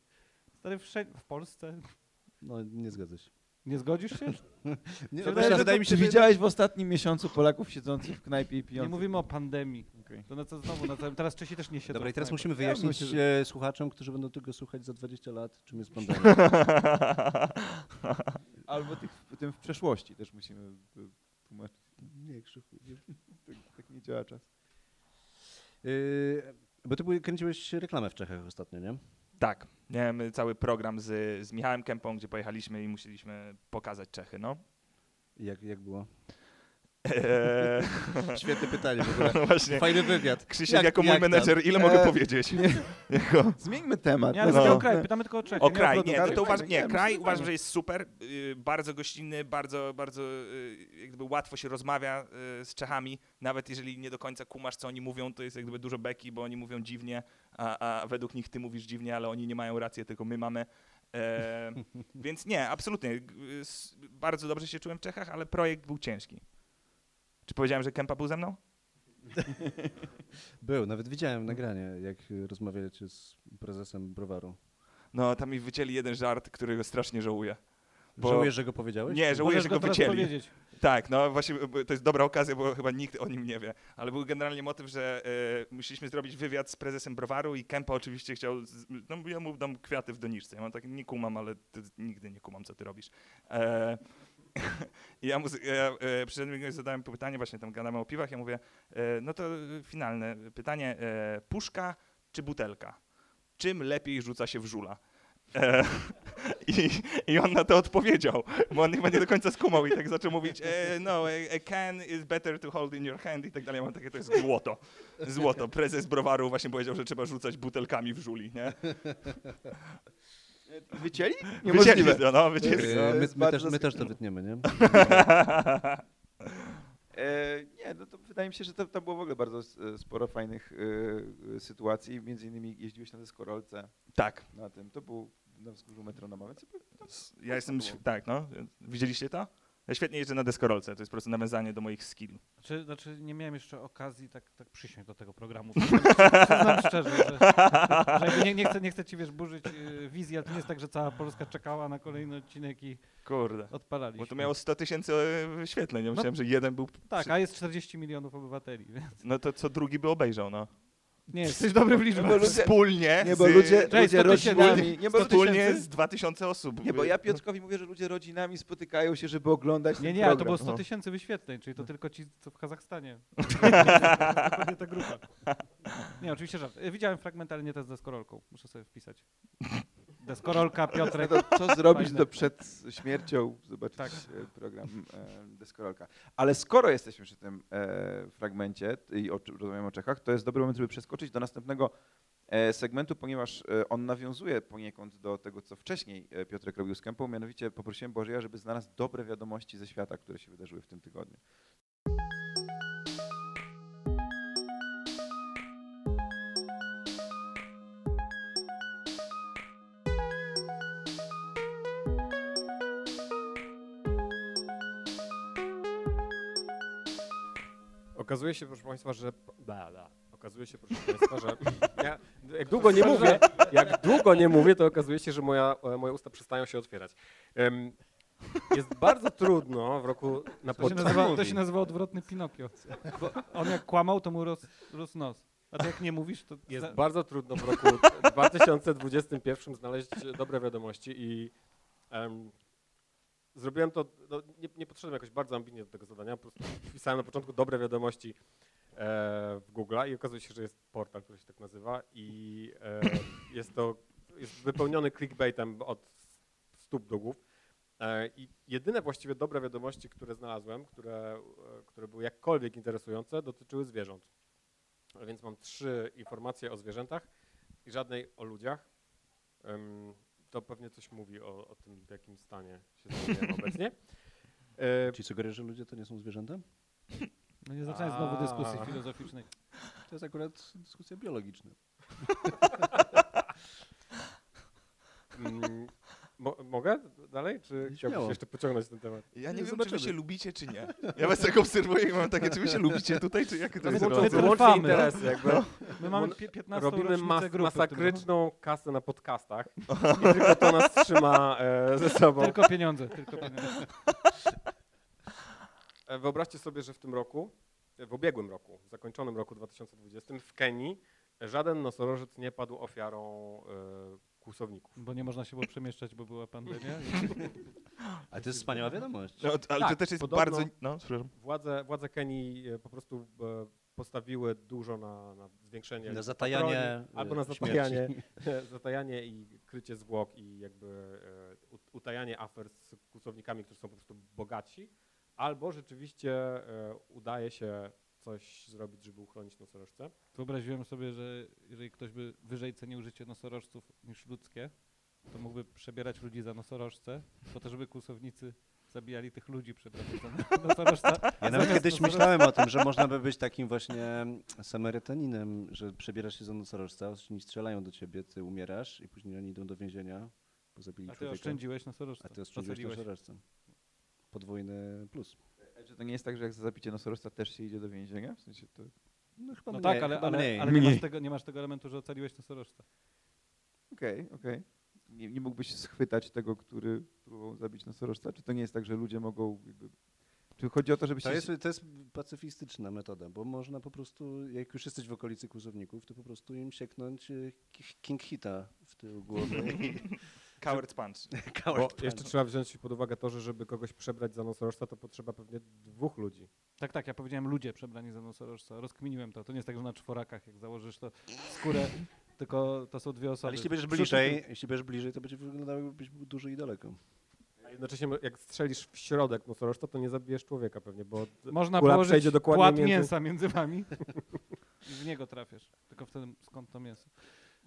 D: Stary, wszędzie, w Polsce.
B: No, nie zgadza się.
D: Nie zgodzisz się?
B: Nie,
D: Wydaje
B: wydaje, wydaje mi
A: Czy
B: się, że
A: widziałeś w ostatnim miesiącu Polaków siedzących w knajpie i
D: Nie
A: pijących?
D: mówimy o pandemii.
A: Okej.
D: To na co znowu, na całym, teraz Czesi też nie siedzą.
B: Dobra, i teraz musimy
A: Ja
B: wyjaśnić
A: że-
B: e, słuchaczom, którzy będą tego słuchać za 20 lat, czym jest pandemia.
A: Albo tych, tym w przeszłości też musimy y, tłumaczyć.
B: nie, Krzychu. Nie.
A: Tak, tak nie działa czas.
B: Yy, bo ty kręciłeś reklamę w Czechach ostatnio, nie?
C: Tak, miałem cały program z, z Michałem Kępą, gdzie pojechaliśmy i musieliśmy pokazać Czechy, no.
B: Jak, jak było?
C: Eee,
B: Świetne pytanie w ogóle.
C: no właśnie.
B: Fajny wywiad.
C: Krzysiek,
B: Jak-
C: jako mój
B: jak tam?
C: menedżer, ile
A: Eee,
C: mogę powiedzieć?
A: nie.
C: Jako...
A: Zmieńmy temat.
D: Nie, ale
C: No.
D: o kraj, pytamy tylko o Czechy.
C: O
D: nie
C: kraj, nie, no to uważam, nie, kraj uważam, że jest super, y, bardzo gościnny, bardzo, bardzo y, jak gdyby łatwo się rozmawia y, z Czechami, nawet jeżeli nie do końca kumasz, co oni mówią, to jest jak gdyby dużo beki, bo oni mówią dziwnie, a, a według nich ty mówisz dziwnie, ale oni nie mają racji, tylko my mamy. E, więc nie, absolutnie, bardzo dobrze się czułem w Czechach, ale projekt był ciężki. Czy powiedziałem, że Kępa był ze mną?
B: Był, nawet widziałem nagranie, jak y, rozmawiacie z prezesem browaru.
C: No, tam mi wycięli jeden żart, którego strasznie żałuję. Bo-
B: Żałujesz, że go powiedziałeś?
C: Nie, żałuję,
D: Możesz
C: że go
D: teraz
C: wycięli.
D: powiedzieć.
C: Tak, no właśnie to jest dobra okazja, bo chyba nikt o nim nie wie. Ale był generalnie motyw, że e, musieliśmy zrobić wywiad z prezesem browaru i Kempa oczywiście chciał, z, no ja mu dam kwiaty w doniczce. Ja mam tak, nie kumam, ale nigdy nie kumam, co ty robisz. E, ja, mu, z- ja e, przyszedłem i zadałem pytanie, właśnie tam gadamy o piwach, ja mówię, e, no to e, finalne pytanie, e, puszka czy butelka? Czym lepiej rzuca się w żula? E, i, I on na to odpowiedział, bo on chyba nie do końca skumał i tak zaczął mówić, e, no, a, a can is better to hold in your hand i tak dalej. Ja mam takie, to jest złoto. Złoto. Prezes browaru właśnie powiedział, że trzeba rzucać butelkami w żuli, nie?
A: Wycięli?
C: Wycięli
A: Niemożliwe.
C: to, no, wycięli.
B: Yy,
A: To
B: my, my, też, my też to wytniemy, nie?
A: E, nie, no to wydaje mi się, że to, to było w ogóle bardzo s- sporo fajnych e, e, sytuacji. Między innymi jeździłeś na deskorolce
C: Tak.
A: na tym. To był na wzgórzu metronoma, więc
C: Ja jestem, św- tak, no. Widzieliście to? Ja świetnie jeżdżę na deskorolce, to jest po prostu nawiązanie do moich skilli.
D: Znaczy, znaczy nie miałem jeszcze okazji tak, tak przysiąść do tego programu. Przyznam szczerze, że, że nie, nie, chcę, nie chcę ci wiesz burzyć y, wizji, ale to nie jest tak, że cała Polska czekała na kolejny odcinek i
C: Kurde.
D: odpalaliśmy.
C: Bo to miało 100 tysięcy e, wyświetleń. Ja myślałem, że jeden był.
D: Tak,
C: przy-
D: a jest 40 milionów obywateli, więc
C: No to co drugi by obejrzał, no.
D: Nie, jesteś dobry w liczbach.
A: ludzie-
C: Wspólnie.
A: Nie, bo
C: z,
A: ludzie,
D: Cześć,
A: ludzie
D: 100 tysięcy.
A: rodzinami... Nie, bo
C: Wspólnie
A: tysięcy-
C: z 2000 osób.
A: Nie, bo ja Piotrkowi mówię, że ludzie rodzinami spotykają się, żeby oglądać
D: Nie,
A: ten
D: nie, ale to
A: program.
D: było 100
C: No.
D: tysięcy wyświetleń, czyli to tylko ci, co w Kazachstanie. Dokładnie ta grupa. Nie, oczywiście żart. Y, Widziałem fragment, ale nie to z deskorolką. Muszę sobie wpisać. Deskorolka,
A: No
D: Piotrek.
A: to co zrobić to przed śmiercią, zobaczyć
D: Tak.
A: e, program e, Deskorolka. Ale skoro jesteśmy przy tym e, fragmencie i o, rozmawiamy o Czechach, to jest dobry moment, żeby przeskoczyć do następnego segmentu, ponieważ on nawiązuje poniekąd do tego, co wcześniej Piotrek robił z Kępą, mianowicie poprosiłem Bożeja, żeby znalazł dobre wiadomości ze świata, które się wydarzyły w tym tygodniu.
E: Okazuje się, proszę Państwa, że... Okazuje się, proszę Państwa, że ja, jak długo nie mówię, jak długo nie mówię, to okazuje się, że moja, e, moje usta przestają się otwierać. Em, jest bardzo trudno w roku na
D: To się, nazywa, to się nazywa odwrotny Pinokio. Bo on jak kłamał, to mu rósł, rósł nos. A ty jak nie mówisz, to...
E: Jest
D: za-
E: bardzo trudno w roku 2021 znaleźć dobre wiadomości i em, zrobiłem to, no, nie, nie podszedłem jakoś bardzo ambitnie do tego zadania, po prostu wpisałem na początku dobre wiadomości e, w Google i okazuje się, że jest portal, który się tak nazywa i e, jest to jest wypełniony clickbaitem od stóp do głów. E, I jedyne właściwie dobre wiadomości, które znalazłem, które, e, które były jakkolwiek interesujące, dotyczyły zwierząt. Więc mam trzy informacje o zwierzętach i żadnej o ludziach. To pewnie coś mówi o, o tym, w jakim stanie się znajdujemy obecnie. E,
B: Czyli sugerujesz, że ludzie to nie są zwierzęta?
D: No nie zaczynaj znowu
E: A.
D: dyskusji filozoficznej.
B: To jest akurat dyskusja biologiczna.
E: mm, mo, mogę dalej, czy chciałbyś jeszcze pociągnąć ten temat?
C: Ja
B: Nie
C: nie wiem, czy wy się lubicie, czy nie. Ja was tak obserwuję i mam takie, czy wy się lubicie tutaj, czy jakie to
D: No
C: jest
D: trwamy.
E: interesy, jakby.
D: My mamy
E: Bo
D: pie- 15
E: Robimy mas,
D: grupy
E: masakryczną kasę na podcastach i tylko to nas trzyma e, ze sobą.
D: Tylko pieniądze, tylko pieniądze.
E: E, Wyobraźcie sobie, że w tym roku, e, w ubiegłym roku, w zakończonym roku 2020 w Kenii żaden nosorożec nie padł ofiarą e, kłusowników.
D: Bo nie można się było przemieszczać, bo była pandemia.
B: Ale to jest wspaniała wiadomość.
C: No, ale to
E: Tak,
C: też jest bardzo... No.
E: Władze, władze Kenii e, po prostu e, postawiły dużo na, na zwiększenie
B: Na zatajanie
E: patroli, albo na
B: e,
E: zatajanie, zatajanie i krycie zwłok i jakby e, ut- utajanie afer z kłusownikami, którzy są po prostu bogatsi, albo rzeczywiście e, udaje się coś zrobić, żeby uchronić nosorożce.
D: Wyobraziłem sobie, że jeżeli ktoś by wyżej cenił życie nosorożców niż ludzkie, to mógłby przebierać ludzi za nosorożce, po to, żeby kłusownicy zabijali tych ludzi za nosorożca.
B: Ja nawet kiedyś
D: nosorożca-
B: myślałem o tym, że można by być takim właśnie Samarytaninem, że przebierasz się za nosorożca, oni strzelają do ciebie, ty umierasz i później oni idą do więzienia, bo zabili
D: A ty
B: człowieka.
D: oszczędziłeś nosorożca.
B: A ty oszczędziłeś
D: Ocaliłeś.
B: nosorożcę. Podwójny plus.
A: To nie jest tak, że jak za zabicie nosorożca też się idzie do więzienia? W sensie to...
B: No chyba
D: No
B: mniej,
D: tak, ale,
B: chyba
D: ale,
B: mniej.
D: ale nie,
A: Mniej.
D: masz tego, nie masz tego elementu, że ocaliłeś nosorożca.
A: Okej, okej. Nie, nie mógłbyś schwytać tego, który próbował zabić nosorożca? Czy to nie jest tak, że ludzie mogą jakby... Czy chodzi o to, żebyście...
B: To jest, to jest pacyfistyczna metoda, bo można po prostu, jak już jesteś w okolicy kłusowników, to po prostu im sieknąć e, ki- king hita w tył głowy
C: Coward punch.
E: Bo
B: coward
E: jeszcze
B: punch.
E: trzeba wziąć pod uwagę to, że żeby kogoś przebrać za nosorożca, to potrzeba pewnie dwóch ludzi.
D: Tak, tak, ja powiedziałem ludzie przebrani za nosorożca. Rozkminiłem to. To nie jest tak, że na czworakach, jak założysz to skórę, tylko to są dwie osoby.
B: Ale jeśli będziesz bliżej, jeśli będziesz bliżej, to będzie wyglądało jakbyś był duży i daleko.
E: A jednocześnie jak strzelisz w środek nosorożca, to nie zabijesz człowieka pewnie, bo
D: Można
E: kula
D: położyć
E: przejdzie dokładnie
D: płat
E: między-
D: mięsa między wami i w niego trafiasz. Tylko wtedy skąd to mięso?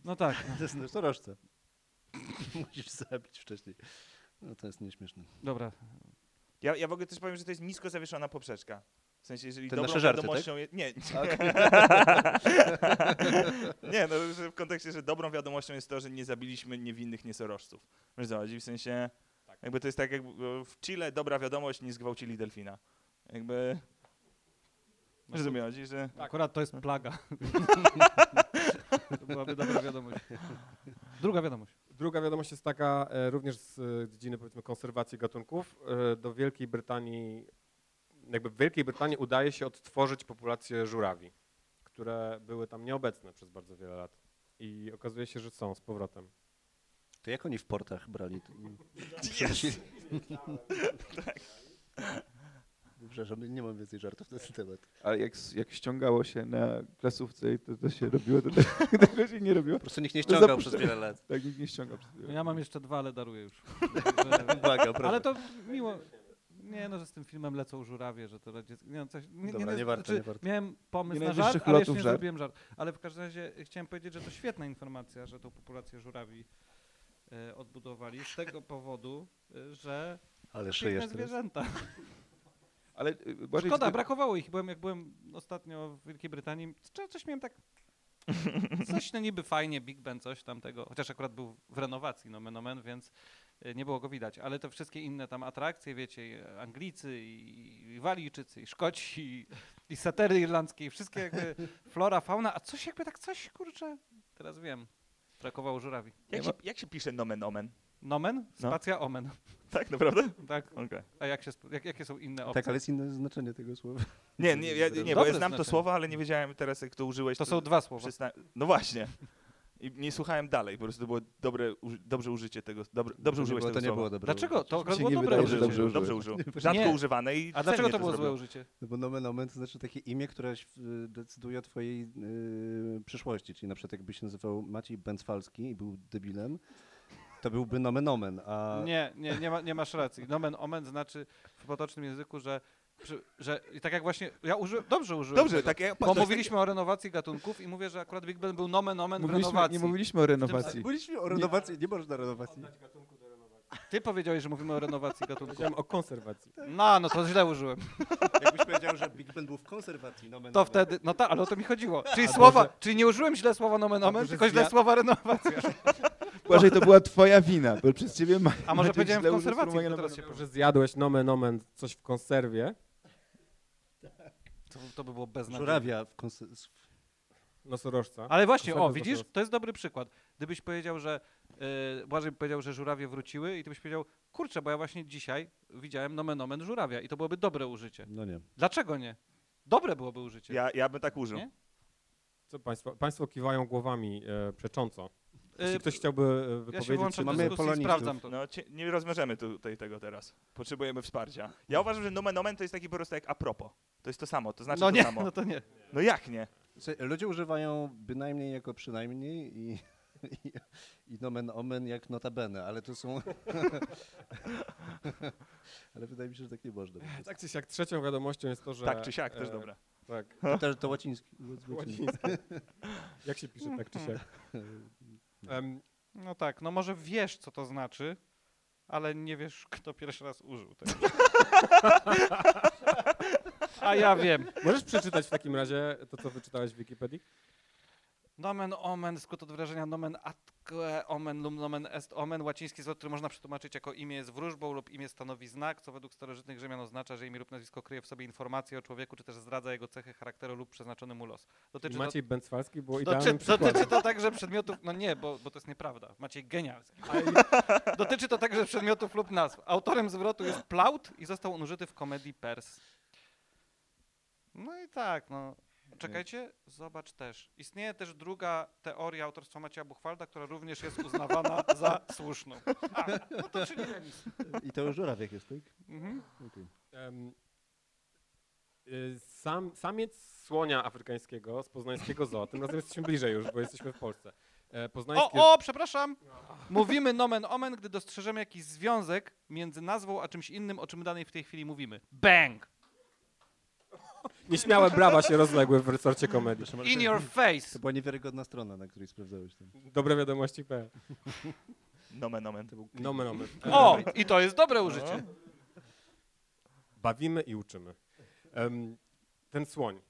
D: No tak, no.
B: To jest nosorożce. Musisz zabić wcześniej. No to jest nieśmieszne.
D: dobra.
C: Ja, ja w ogóle też powiem, że to jest nisko zawieszona poprzeczka. W sensie, jeżeli
B: Te
C: dobrą
B: nasze żarty,
C: wiadomością jest... Nie. nie, no że w kontekście, że dobrą wiadomością jest to, że nie zabiliśmy niewinnych niesorożców. Wiesz co chodzi? W sensie, jakby to jest tak, jak w Chile dobra wiadomość, nie zgwałcili delfina. Jakby...
D: No
C: chodzi, że...
D: Akurat to jest plaga. to byłaby dobra wiadomość. Druga wiadomość.
E: Druga wiadomość jest taka, e, również z e, dziedziny powiedzmy konserwacji gatunków. E, do Wielkiej Brytanii, jakby w Wielkiej Brytanii udaje się odtworzyć populację żurawi, które były tam nieobecne przez bardzo wiele lat. I okazuje się, że są z powrotem.
B: To jak oni w portach brali? To-
C: Yes!
B: Przepraszam, nie mam więcej żartów na ten temat.
A: Ale jak, jak ściągało się na klasówce i to, to się robiło, to te- tego się nie robiło.
B: Po prostu nikt nie
A: To
B: ściągał
A: zapuszczę.
B: przez wiele lat.
A: Tak, nikt nie ściągał przez chwilę.
D: No ja mam jeszcze dwa, ale daruję już.
B: Uwaga, proszę.
D: ale to miło. Nie no, że z tym filmem lecą żurawie, że to dziecko. Nie, no, coś, nie,
B: Dobra, nie warto, nie warto.
D: Miałem pomysł
A: Nie
D: na żart, ale jeszcze nie
A: żart.
D: zrobiłem żart. Ale w każdym razie chciałem powiedzieć, że to świetna informacja, że tą populację żurawi e, odbudowali z tego powodu, e, że
B: Ale
D: piękne
B: szyjesz teraz.
A: Ale y, Błażej,
D: Szkoda,
A: czy-
D: brakowało ich. Byłem, jak byłem ostatnio w Wielkiej Brytanii, coś, miałem tak. Coś no niby fajnie, Big Ben, coś tamtego. Chociaż akurat był w renowacji, nomen omen, więc y, nie było go widać. Ale te wszystkie inne tam atrakcje, wiecie, i Anglicy, i, i Walijczycy, i Szkoci, i, i satery irlandzkie, i wszystkie jakby flora, fauna, a coś jakby tak coś, kurczę, teraz wiem. Brakowało żurawi.
C: Jak się, jak się pisze nomen omen?
D: Nomen,
C: No.
D: spacja omen.
C: Tak, naprawdę?
D: Tak.
C: Okej.
D: A jak się, sp- jak, jakie są inne opcje?
B: Tak, ale jest inne znaczenie tego słowa.
C: Nie, nie, ja, nie bo
D: Dobre
C: ja znam to
D: znaczenie.
C: słowo, ale nie wiedziałem teraz, jak to użyłeś.
D: To są dwa słowa.
C: Przyzna... No właśnie. I nie słuchałem dalej, po prostu to było dobre, uży... dobrze użycie tego, dobre, dobrze
B: To nie
C: użyłeś
B: było-
C: tego
B: To nie
C: słowa.
B: było dobre.
D: Dlaczego? To akurat
A: się
D: było
A: nie
D: dobre
A: wydaje, że
D: użycie.
A: dobrze
C: dobrze użył. Rzadko
D: Nie.
C: używane i
D: A dlaczego to było złe użycie?
B: No bo nomen omen to znaczy takie imię, które y, decyduje o twojej y, przyszłości. Czyli na przykład jakby się nazywał Maciej Bęcwalski i był debilem, to byłby nomen omen, a
D: Nie, nie, nie, ma, nie masz racji. Nomen omen znaczy w potocznym języku, że przy, że i tak jak właśnie, ja użyłem, dobrze użyłem
C: Dobrze,
D: tego,
C: tak ja,
D: bo mówiliśmy o renowacji gatunków i mówię, że akurat Big Ben był nomen omen w
A: Mówiliśmy,
D: renowacji.
A: nie mówiliśmy o renowacji.
B: Mówiliśmy o renowacji, nie można renowacji.
D: Ty powiedziałeś, że mówimy o renowacji gatunków.
E: Powiedziałem o konserwacji.
D: No, no to źle użyłem.
B: Jakbyś powiedział, że Big Ben był w konserwacji, no
D: To wtedy, no tak, ale o to mi chodziło. Czyli słowa, czyli nie użyłem źle słowa nomen omen, tylko źle słowa renowacja.
A: Błażej, to była twoja wina, bo przez ciebie ma,
D: A może powiedziałem w konserwacji, to teraz się
E: że zjadłeś nomen omen coś w konserwie.
D: To, to by było beznadziejne.
B: Żurawia w konser-
E: Nosorożca.
D: Ale właśnie, o, widzisz, to jest dobry przykład. Gdybyś powiedział, że yy, Błażej powiedział, że żurawie wróciły i ty byś powiedział, kurczę, bo ja właśnie dzisiaj widziałem nomen omen żurawia i to byłoby dobre użycie.
B: No nie.
D: Dlaczego nie? Dobre byłoby użycie.
C: ja, ja bym tak użył.
D: Nie?
E: Co państwo? Państwo kiwają głowami e, przecząco. Jeśli
D: Yy,
E: ktoś chciałby
D: ja
E: wypowiedzieć
D: się włączam w
B: mamy
D: dyskusję i
B: polonistów.
D: sprawdzam to.
C: No, nie rozwiążemy tutaj tego teraz. Potrzebujemy wsparcia. Ja uważam, że nomen omen to jest taki po prostu jak a propos. To jest to samo, to znaczy
D: no
C: to
D: nie,
C: samo.
D: no to nie.
C: No jak nie?
B: Ludzie używają bynajmniej jako przynajmniej i, i, i nomen omen jak notabene, ale to są... ale wydaje mi się, że tak nie można.
E: Tak czy siak trzecią wiadomością jest to, że...
C: tak czy siak, też
E: e,
C: dobra.
E: Tak,
B: To, też to łaciński.
E: łacińskie. Jak się pisze tak czy siak? Em,
D: No tak, no może wiesz, co to znaczy, ale nie wiesz, kto pierwszy raz użył tego. A ja wiem.
E: możesz przeczytać w takim razie to, co wyczytałeś w Wikipedii?
D: Nomen omen, skrót od wyrażenia nomen atque omen lub nomen est omen, łaciński zwrot, który można przetłumaczyć jako imię jest wróżbą lub imię stanowi znak, co według starożytnych Rzymian oznacza, że imię lub nazwisko kryje w sobie informacje o człowieku, czy też zdradza jego cechy charakteru lub przeznaczony mu los. Dotyczy to,
E: Maciej Bęcwalski było
D: dotyczy,
E: idealnym przykładem.
D: dotyczy to także przedmiotów, no nie, bo, bo to jest nieprawda, Maciej genialski. Dotyczy to także przedmiotów lub nazw. Autorem zwrotu jest Plaut i został on użyty w komedii Pers. No i tak, no. Czekajcie, zobacz też. Istnieje też druga teoria autorstwa Macieja Buchwalda, która również jest uznawana za słuszną. A, no to czyli remis.
B: I to już żurawiek jest, tak?
D: Mhm.
B: Okej.
E: Em, y, Sam, samiec słonia afrykańskiego z poznańskiego zoo, tym razem jesteśmy bliżej już, bo jesteśmy w Polsce. E, Poznańskie...
D: O, o, przepraszam. Mówimy nomen omen, gdy dostrzeżemy jakiś związek między nazwą a czymś innym, o czym danej w tej chwili mówimy. Bang!
E: Nieśmiałe brawa się rozległy w resorcie komedii.
D: In your
B: To
D: face!
B: była niewiarygodna strona, na której sprawdzałeś to.
E: Dobre wiadomości P.
C: Nomen omen.
E: Nomen omen.
D: O, i to jest dobre użycie.
E: Bawimy i uczymy. Em, Ten słoń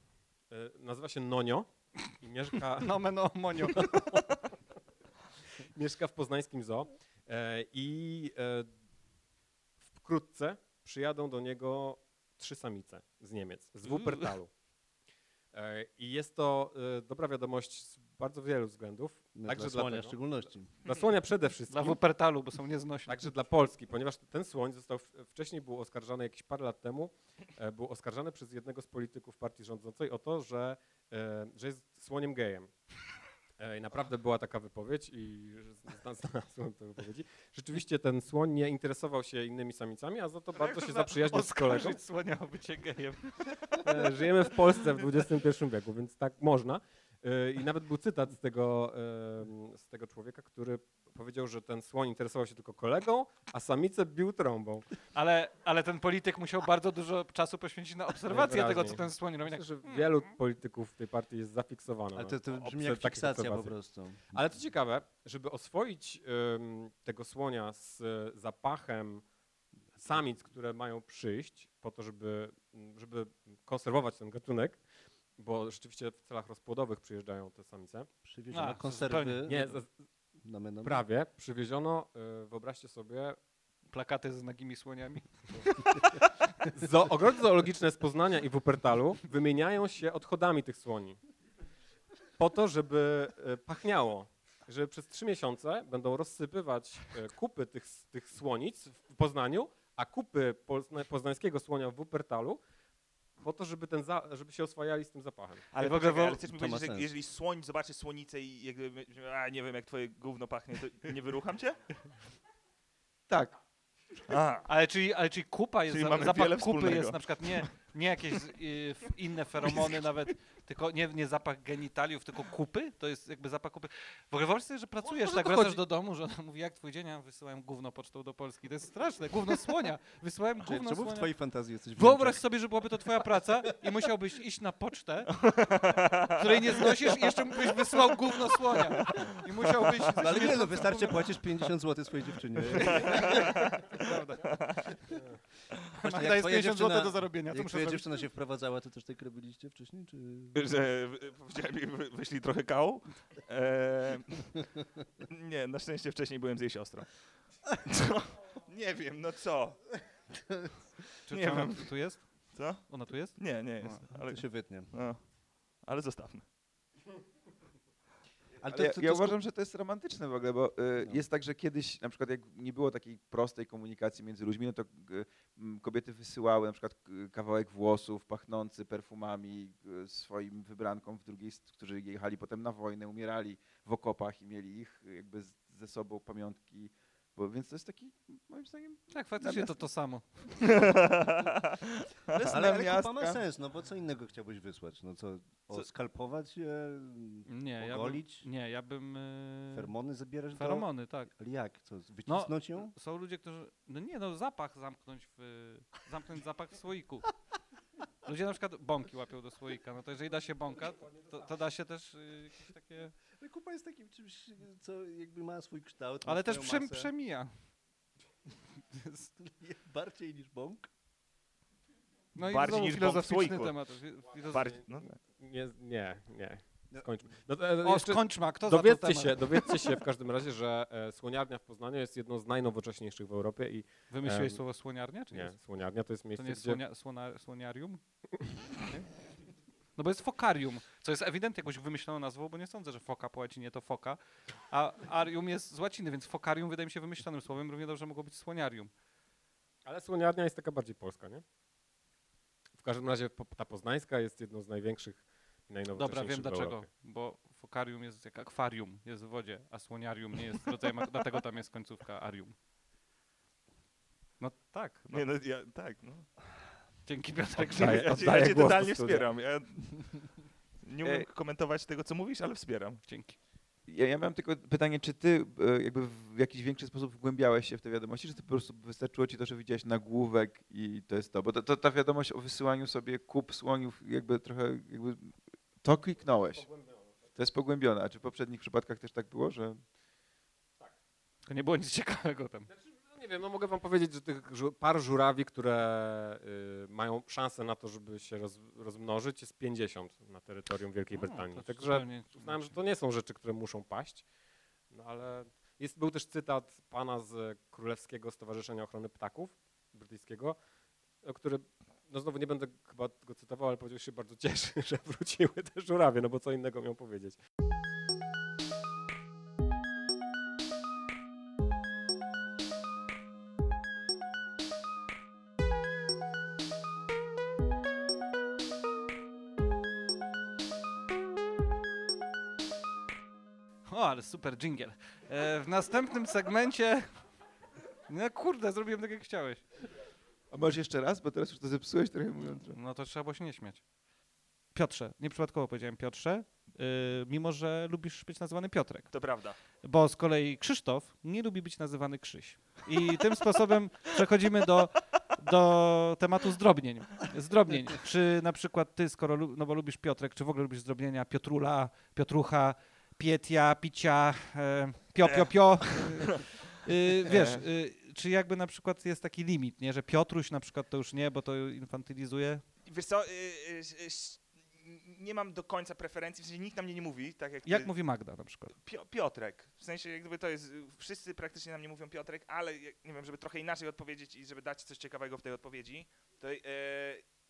E: e, nazywa się Nonio i mieszka,
D: Nomen omonio.
E: mieszka w poznańskim zoo e, i e, wkrótce przyjadą do niego trzy samice z Niemiec, z Wuppertalu. E, I jest to e, dobra wiadomość z bardzo wielu względów.
B: No,
E: Także
B: dla słonia w szczególności.
E: Dla słonia przede
D: Dla
E: wszystkim.
D: Wuppertalu, bo są nieznośne.
E: Także dla Polski, ponieważ ten słoń został wcześniej był oskarżany jakieś parę lat temu, e, był oskarżany przez jednego z polityków partii rządzącej o to, że, że jest słoniem gejem. E, I naprawdę była taka wypowiedź i zna- znalazłem tę wypowiedzi. Rzeczywiście ten słoń nie interesował się innymi samicami, a za to bardzo się zaprzyjaźnił z kolegą.
D: Słonia o bycie gejem.
E: E, Żyjemy w Polsce w XXI wieku, więc tak można. E, I nawet był cytat z tego, z tego człowieka, który powiedział, że ten słoń interesował się tylko kolegą, a samicę bił trąbą.
D: Ale, ale ten polityk musiał bardzo dużo czasu poświęcić na obserwację tego, co ten słoń robi. Tak,
E: Myślę, że wielu polityków tej partii jest zafiksowanych.
B: Ale to, to brzmi jak fiksacja po prostu.
E: Ale co ciekawe, żeby oswoić em, tego słonia z zapachem samic, które mają przyjść po to, żeby, żeby konserwować ten gatunek, bo rzeczywiście w celach rozpłodowych przyjeżdżają te samice.
B: Przywieziono
D: A,
B: konserwy.
E: Nie, z- prawie przywieziono, e, wyobraźcie sobie,
D: plakaty z nagimi słoniami.
E: Zo ogrody zoologiczne z Poznania i Wuppertalu wymieniają się odchodami tych słoni. Po to, żeby e, pachniało. Że przez trzy miesiące będą rozsypywać e, kupy tych, tych słonic w Poznaniu, a kupy pozna poznańskiego słonia w Wuppertalu, po to, żeby, ten za żeby się oswajali z tym zapachem.
C: Ale,
D: w ogóle
C: ale chcesz mi powiedzieć, że jeżeli słoń zobaczy słonicę i jakby, a nie wiem jak twoje gówno pachnie, to nie wyrucham cię?
D: Tak.
C: A,
D: Ale czyli, ale czyli kupa jest,
C: Czyli
D: za, zapach kupy
C: wspólnego.
D: jest na przykład nie, nie jakieś z- y, inne feromony nawet, Tylko nie, nie zapach genitaliów, tylko kupy? To jest jakby zapach kupy. W ogóle wyobraź sobie, że pracujesz,
E: może
D: tak
E: to
D: wracasz
E: chodzi.
D: do domu, że ona mówi, jak twój dzień? Ja wysyłałem gówno pocztą do Polski. To jest straszne, gówno słonia. Wysyłałem
B: Czemu
D: gówno
B: w
D: słonia.
B: twojej fantazji jesteś w
D: Wyobraź sobie, że byłaby to twoja praca i musiałbyś iść na pocztę, której nie znosisz i jeszcze byś wysłał gówno słonia. I musiałbyś...
B: No, ale nie, no wystarczy płacisz 50 zł swojej dziewczynie. Właśnie,
D: Magda
B: jak
D: jest
B: twoja
D: 50 zł
B: dziewczyna-
D: do zarobienia.
B: Jak
D: muszę
B: twoja
D: zrobić?
B: dziewczyna się wprowadzała, to też tak robiliście wcześniej? Czy...
C: Że powiedziałem jej, wy- wyślij trochę kału. E, nie, na szczęście wcześniej byłem z jej siostrą. Co? Nie wiem, no co?
D: Czy,
C: nie
D: ona
C: wiem.
D: tu jest?
C: Co?
D: Ona tu jest?
C: Nie, nie jest. Ale,
B: To się wytnie.
C: no, ale zostawmy.
B: Ale
A: Ale ja, ja uważam, że to jest romantyczne w ogóle, bo y, jest tak, że kiedyś na przykład jak nie było takiej prostej komunikacji między ludźmi, no to y, kobiety wysyłały na przykład k- kawałek włosów pachnący perfumami y, swoim wybrankom w drugiej, którzy jechali potem na wojnę, umierali w okopach i mieli ich y, jakby z, ze sobą pamiątki, bo, więc to jest taki moim zdaniem
D: Tak, faktycznie to to samo.
B: Ale, ale, chyba ma sens, no bo co innego chciałbyś wysłać? No co, oskalpować je,
D: Nie, ja bym, nie, ja bym... e,
B: fermony zabierać do...
D: Tak.
B: Ale jak? Co, wycisnąć ją?
D: Są ludzie, którzy. No nie, no zapach zamknąć w. Zamknąć zapach w słoiku. Ludzie na przykład bąki łapią do słoika. No to jeżeli da się bąka, to, to da się też y, jakieś takie.
B: Ale Kupa jest takim czymś, co jakby ma swój kształt.
D: Ale też przem, przemija.
B: Bardziej niż bąk?
D: No i
C: Bardziej
D: znowu
C: niż bąk w
D: filozoficzny
C: słoiku.
D: temat. Fi- filoz-
C: Bardziej, no.
E: Nie, nie, nie.
B: No.
E: Skończmy. No, to, e,
D: O, skończmy, a kto za to
E: dowiedzcie
D: temat?
E: się, dowiedzcie się w każdym razie, że e, słoniarnia w Poznaniu jest jedną z najnowocześniejszych w Europie i
D: Wymyśliłeś
E: Em,
D: słowo słoniarnia? Czy
E: nie,
D: nie?
E: słoniarnia to jest
D: To
E: miejsce,
D: nie jest
E: gdzie...
D: słonia, słona, słoniarium? No bo jest fokarium, co jest ewidentnie jakąś wymyśloną nazwą, bo nie sądzę, że foka po łacinie to foka, a arium jest z łaciny, więc fokarium wydaje mi się wymyślonym słowem, równie dobrze mogło być słoniarium.
E: Ale słoniarnia jest taka bardziej polska, nie? W każdym razie ta poznańska jest jedną z największych i
D: Dobra,
E: najnowocześniejszych
D: wiem
E: w
D: dlaczego.
E: Europie.
D: Bo fokarium jest jak akwarium, jest w wodzie, a słoniarium nie jest rodzajem, dlatego tam jest końcówka arium. No tak. No.
C: Nie, no, ja, tak, no.
D: Dzięki Piotrek.
E: Oddaję-
C: ja cię,
E: oddaję
C: ja cię totalnie wspieram. Ja nie umiem
A: E,
C: komentować tego, co mówisz, ale wspieram.
D: Dzięki.
A: Ja, ja mam tylko pytanie, czy ty e, jakby w jakiś większy sposób wgłębiałeś się w te wiadomości, czy to po prostu wystarczyło ci to, że widziałeś nagłówek i to jest to? Bo to, to, ta wiadomość o wysyłaniu sobie kup słoniów jakby trochę jakby to kliknąłeś. To jest pogłębione. A czy w poprzednich przypadkach też tak było, że
D: To nie było nic ciekawego tam.
E: Nie wiem, no mogę wam powiedzieć, że tych par żurawi, które y, mają szansę na to, żeby się roz, rozmnożyć, jest 50 na terytorium Wielkiej Brytanii.
D: No,
E: Także uznałem, że to nie są rzeczy, które muszą paść. No ale jest, był też cytat pana z Królewskiego Stowarzyszenia Ochrony Ptaków brytyjskiego, który, no znowu nie będę chyba go cytował, ale powiedział że się bardzo cieszy, że wróciły te żurawie, no bo co innego miał powiedzieć.
D: Ale super jingle. E, w następnym segmencie... No kurde, zrobiłem tak jak chciałeś.
A: A możesz jeszcze raz, bo teraz już to zepsułeś trochę mówiąc.
D: No to trzeba było się nie śmiać. Piotrze, nieprzypadkowo powiedziałem Piotrze, yy, mimo że lubisz być nazywany Piotrek.
C: To prawda.
D: Bo z kolei Krzysztof nie lubi być nazywany Krzyś. I tym sposobem przechodzimy do, do tematu zdrobnień. Zdrobnień. Czy na przykład ty, skoro no bo lubisz Piotrek, czy w ogóle lubisz zdrobnienia Piotrula, Piotrucha, Pietia, Picia, e, Pio, Pio, Pio. Y, y, wiesz, y, czy jakby na przykład jest taki limit, nie, że Piotruś na przykład to już nie, bo to infantylizuje?
C: Wiesz co, nie mam do końca preferencji, w sensie nikt na mnie nie mówi, tak jak,
D: Jak mówi Magda na przykład?
C: Pio- Piotrek. W sensie jak gdyby to jest, wszyscy praktycznie na mnie mówią Piotrek, ale nie wiem, żeby trochę inaczej odpowiedzieć i żeby dać coś ciekawego w tej odpowiedzi, to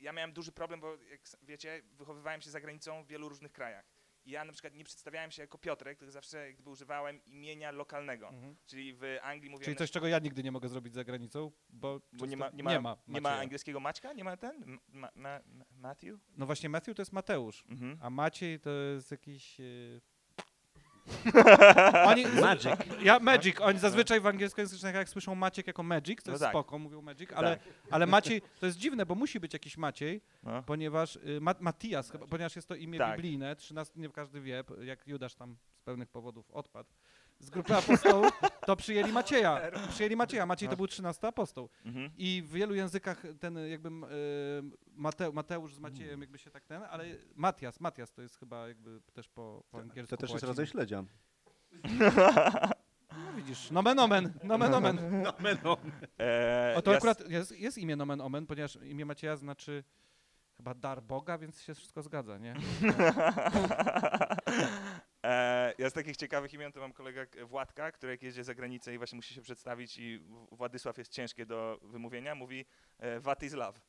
C: ja miałem duży problem, bo jak wiecie, wychowywałem się za granicą w wielu różnych krajach. Ja na przykład nie przedstawiałem się jako Piotrek, tylko zawsze gdyby używałem imienia lokalnego. Czyli w Anglii mówiłem...
D: Czyli coś, czego ja nigdy nie mogę zrobić za granicą, bo,
C: bo nie ma, nie ma,
D: nie ma,
C: nie ma angielskiego Maćka? Nie ma ten? Ma, ma, ma, Matthew?
D: No właśnie Matthew to jest Mateusz,
C: Mhm.
D: a Maciej to jest jakiś... e, Oni,
B: Magic.
D: Ja Magic. Oni zazwyczaj w angielskojęzycznych jak słyszą Maciek jako Magic, to
C: No
D: jest
C: tak.
D: spoko, mówią Magic, ale, ale Maciej, to jest dziwne, bo musi być jakiś Maciej,
C: No.
D: ponieważ y, Ma, Matias, chyba, ponieważ jest to imię
C: Tak.
D: biblijne, 13, nie każdy wie, jak Judasz tam z pewnych powodów odpadł z grupy apostołów, to przyjęli Macieja. Przyjęli Macieja. Maciej to był 13 apostoł.
C: Mhm.
D: I w wielu językach ten jakby y, Mate, Mateusz z Maciejem jakby się tak ten, ale Matias, Matias to jest chyba jakby też po, po angielsku.
B: To też
D: po
B: jest
D: łacinie.
B: rodzaj śledzia.
D: No widzisz, nomen omen, nomen omen.
C: E,
D: O, to
C: ja s-
D: akurat jest, jest imię nomen omen, ponieważ imię Macieja znaczy chyba dar Boga, więc się wszystko zgadza, nie?
C: E, ja z takich ciekawych imion to mam kolega k- Władka, który jak jedzie za granicę i właśnie musi się przedstawić i Władysław jest ciężkie do wymówienia, mówi e, What is love?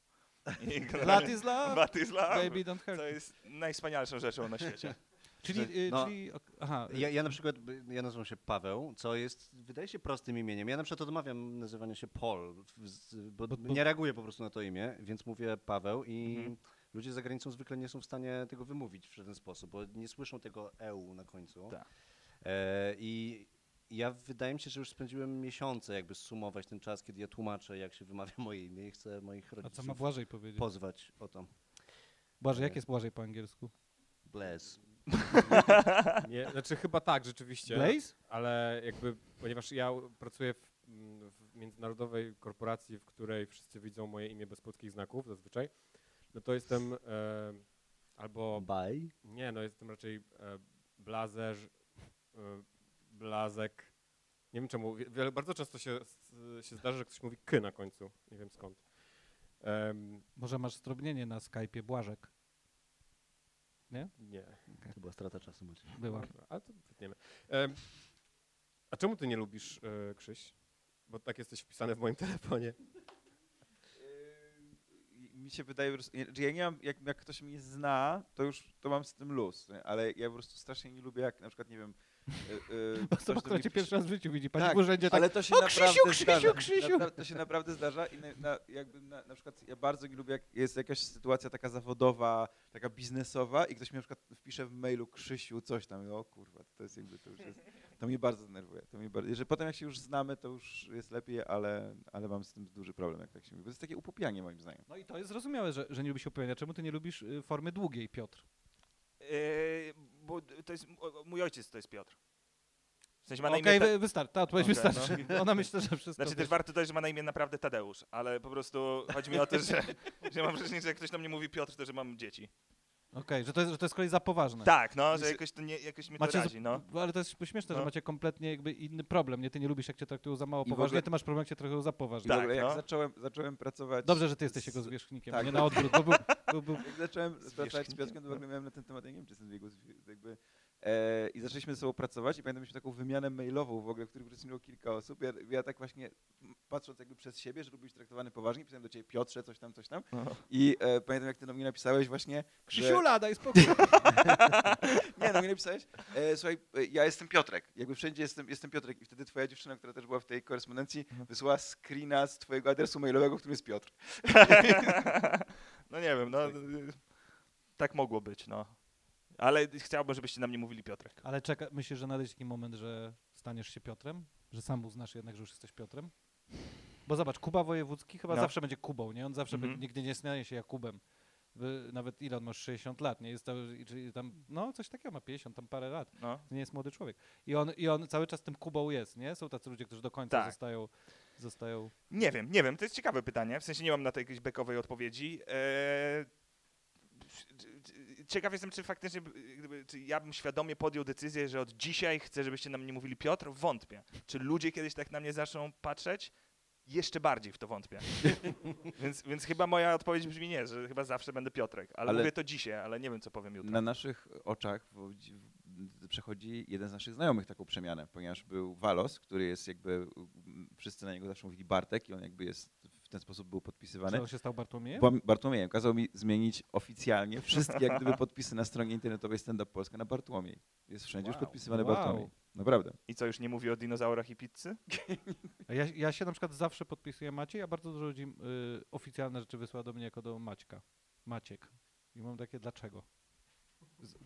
C: I generalnie-
D: Lat is love,
C: What is love?
D: baby don't hurt.
C: To jest najwspanialszą rzeczą na świecie.
D: Czyli, y,
B: No.
D: czyli aha,
B: Ja, ja na przykład, ja nazywam się Paweł, co jest, wydaje się prostym imieniem. Ja na przykład odmawiam nazywania się Paul, bo,
D: Bo- bo-
B: nie reaguję po prostu na to imię, więc mówię Paweł i
C: Mhm.
B: Ludzie za granicą zwykle nie są w stanie tego wymówić w żaden sposób, bo nie słyszą tego EU na końcu.
C: Tak.
B: E, I ja wydaje mi się, że już spędziłem miesiące jakby sumować ten czas, kiedy ja tłumaczę, jak się wymawia moje imię i chcę moich
D: a co ma
B: rodziców
D: Błażej powiedzieć?
B: pozwać o to.
D: Błażej, jak jest Błażej po angielsku?
B: Bless.
E: Nie, znaczy chyba tak, rzeczywiście.
D: Blaze?
E: Ale jakby, ponieważ ja pracuję w, mm, w międzynarodowej korporacji, w której wszyscy widzą moje imię bez polskich znaków zazwyczaj, no to jestem e, albo,
B: Bye.
E: nie, no jestem raczej e, blazerz, e, blazek. Nie wiem czemu, wie- wiele, bardzo często się, się zdarza, że ktoś mówi ky na końcu, nie wiem skąd. Em,
D: Może masz zdrobnienie na Skype'ie Błażek?
E: nie.
B: To była strata czasu, Maciej.
D: Była.
E: Dobra, ale to wytniemy. Em, a czemu ty nie lubisz e, Krzyś? Bo tak jesteś wpisany w moim telefonie.
A: Mi się wydaje, po prostu- ja nie mam, jak, jak ktoś mnie zna, to już to mam z tym luz, ale ja po prostu strasznie nie lubię, jak na przykład, nie wiem, yy, yy,
D: to
A: do
D: akurat
A: mnie
D: cię
A: pisze-
D: pierwszy raz w życiu widzi. Pani
A: Tak,
D: w urzędzie tak,
A: ale to się
D: "O,
A: naprawdę
D: Krzysiu, Krzysiu,
A: zdarza.
D: Krzysiu!"
A: Napra- to się naprawdę zdarza i na, na, jakby na, na przykład ja bardzo nie lubię, jak jest jakaś sytuacja taka zawodowa, taka biznesowa i ktoś mi na przykład wpisze w mailu Krzysiu coś tam i o kurwa, to jest jakby, to już jest, to mnie bardzo denerwuje. To mnie bardzo, że potem jak się już znamy, to już jest lepiej, ale, ale mam z tym duży problem, jak tak się mówi, bo to jest takie upupianie moim zdaniem.
D: No i to jest zrozumiałe, że, że nie lubisz opowiadania. Czemu ty nie lubisz y, formy długiej, Piotr?
C: E, bo to jest, mój ojciec to jest Piotr. W sensie ma na
D: Okej,
C: imię...
D: Wystarczy, ta odpowiedź
C: Okej,
D: wystarczy. Ona myślę, że wszystko...
C: Znaczy też warto dodać, że ma na imię naprawdę Tadeusz, ale po prostu chodzi mi o to, że, że mam wrażenie, że jak ktoś do mnie mówi Piotr, to że mam dzieci.
D: Okej, że, to jest, że to jest z kolei za poważne.
C: Tak, no, że jakoś to nie, jakoś mnie to
D: Macie,
C: razi, no.
D: z- ale to jest śmieszne, że
C: No.
D: macie kompletnie jakby inny problem. Nie, ty nie lubisz, jak cię traktują za mało
A: I w
D: poważnie,
A: ogóle-
D: ty masz problem, jak cię traktują za poważnie.
A: I
C: Tak,
A: ogóle jak
C: no.
A: zacząłem, zacząłem pracować...
D: Dobrze, że ty jesteś
A: z-
D: jego zwierzchnikiem,
A: tak.
D: a nie na odwrót, bo był, był, był
A: Jak zacząłem pracować z Piotrkiem, to w ogóle miałem na ten temat, ja nie wiem, czy jestem jego zwie- jakby... I zaczęliśmy ze sobą pracować i pamiętam, mieliśmy taką wymianę mailową w ogóle, w której uczestniczyło kilka osób. Ja, ja tak właśnie patrząc jakby przez siebie, że lubię być traktowany poważnie, pisałem do ciebie Piotrze, coś tam, coś tam.
C: No.
A: I e, pamiętam, jak ty do mnie napisałeś właśnie, że...
D: Krzysiula, daj spokój.
A: Nie, no mi napisałeś, e, słuchaj, e, ja jestem Piotrek, jakby wszędzie jestem, jestem Piotrek i wtedy twoja dziewczyna, która też była w tej korespondencji, wysłała screena z twojego adresu mailowego, w którym jest Piotr.
C: no nie wiem, no. y, Tak mogło być, no. Ale chciałbym, żebyście na mnie mówili Piotrek.
D: Ale czeka, myślisz, że nadejdzie taki moment, że staniesz się Piotrem? Że sam uznasz jednak, że już jesteś Piotrem? Bo zobacz, Kuba Wojewódzki chyba
C: No.
D: zawsze będzie Kubą, nie? On zawsze
C: Mhm.
D: będzie, nigdy nie stanie się Jakubem. Wy, nawet ile on ma? 60 lat, nie? Jest czyli tam, no coś takiego ma 50, tam parę lat.
C: No.
D: To nie jest młody człowiek. I on, I on cały czas tym Kubą jest, nie? Są tacy ludzie, którzy do końca
C: Tak.
D: zostają, zostają...
C: Nie wiem, nie wiem, to jest ciekawe pytanie. W sensie nie mam na to jakiejś bekowej odpowiedzi. Eee, ciekaw jestem, czy faktycznie, b- gdyby, czy ja bym świadomie podjął decyzję, że od dzisiaj chcę, żebyście na mnie mówili Piotr? Wątpię. Czy ludzie kiedyś tak na mnie zaczną patrzeć? Jeszcze bardziej w to wątpię. więc, więc chyba moja odpowiedź brzmi nie, że chyba zawsze będę Piotrek. Ale,
A: Ale-
C: mówię to dzisiaj, ale nie wiem, co powiem jutro.
A: Na naszych oczach w, w, przechodzi jeden z naszych znajomych taką przemianę, ponieważ był Walos, który jest jakby, wszyscy na niego zawsze mówili Bartek i on jakby jest, ten sposób był podpisywany.
D: Czy on się stał Bartłomiejem?
A: Bartłomiejem kazał mi zmienić oficjalnie wszystkie jak gdyby podpisy na stronie internetowej Stand Up Polska na Bartłomiej. Jest wszędzie już
E: Wow.
A: podpisywany
D: Wow.
A: Bartłomiej. Naprawdę.
C: I co, już nie mówi o dinozaurach i pizzy?
D: Ja, ja się na przykład zawsze podpisuję Maciej, a bardzo dużo ludzi y, oficjalne rzeczy wysyła do mnie jako do Maćka. Maciek. I mam takie, dlaczego? Z,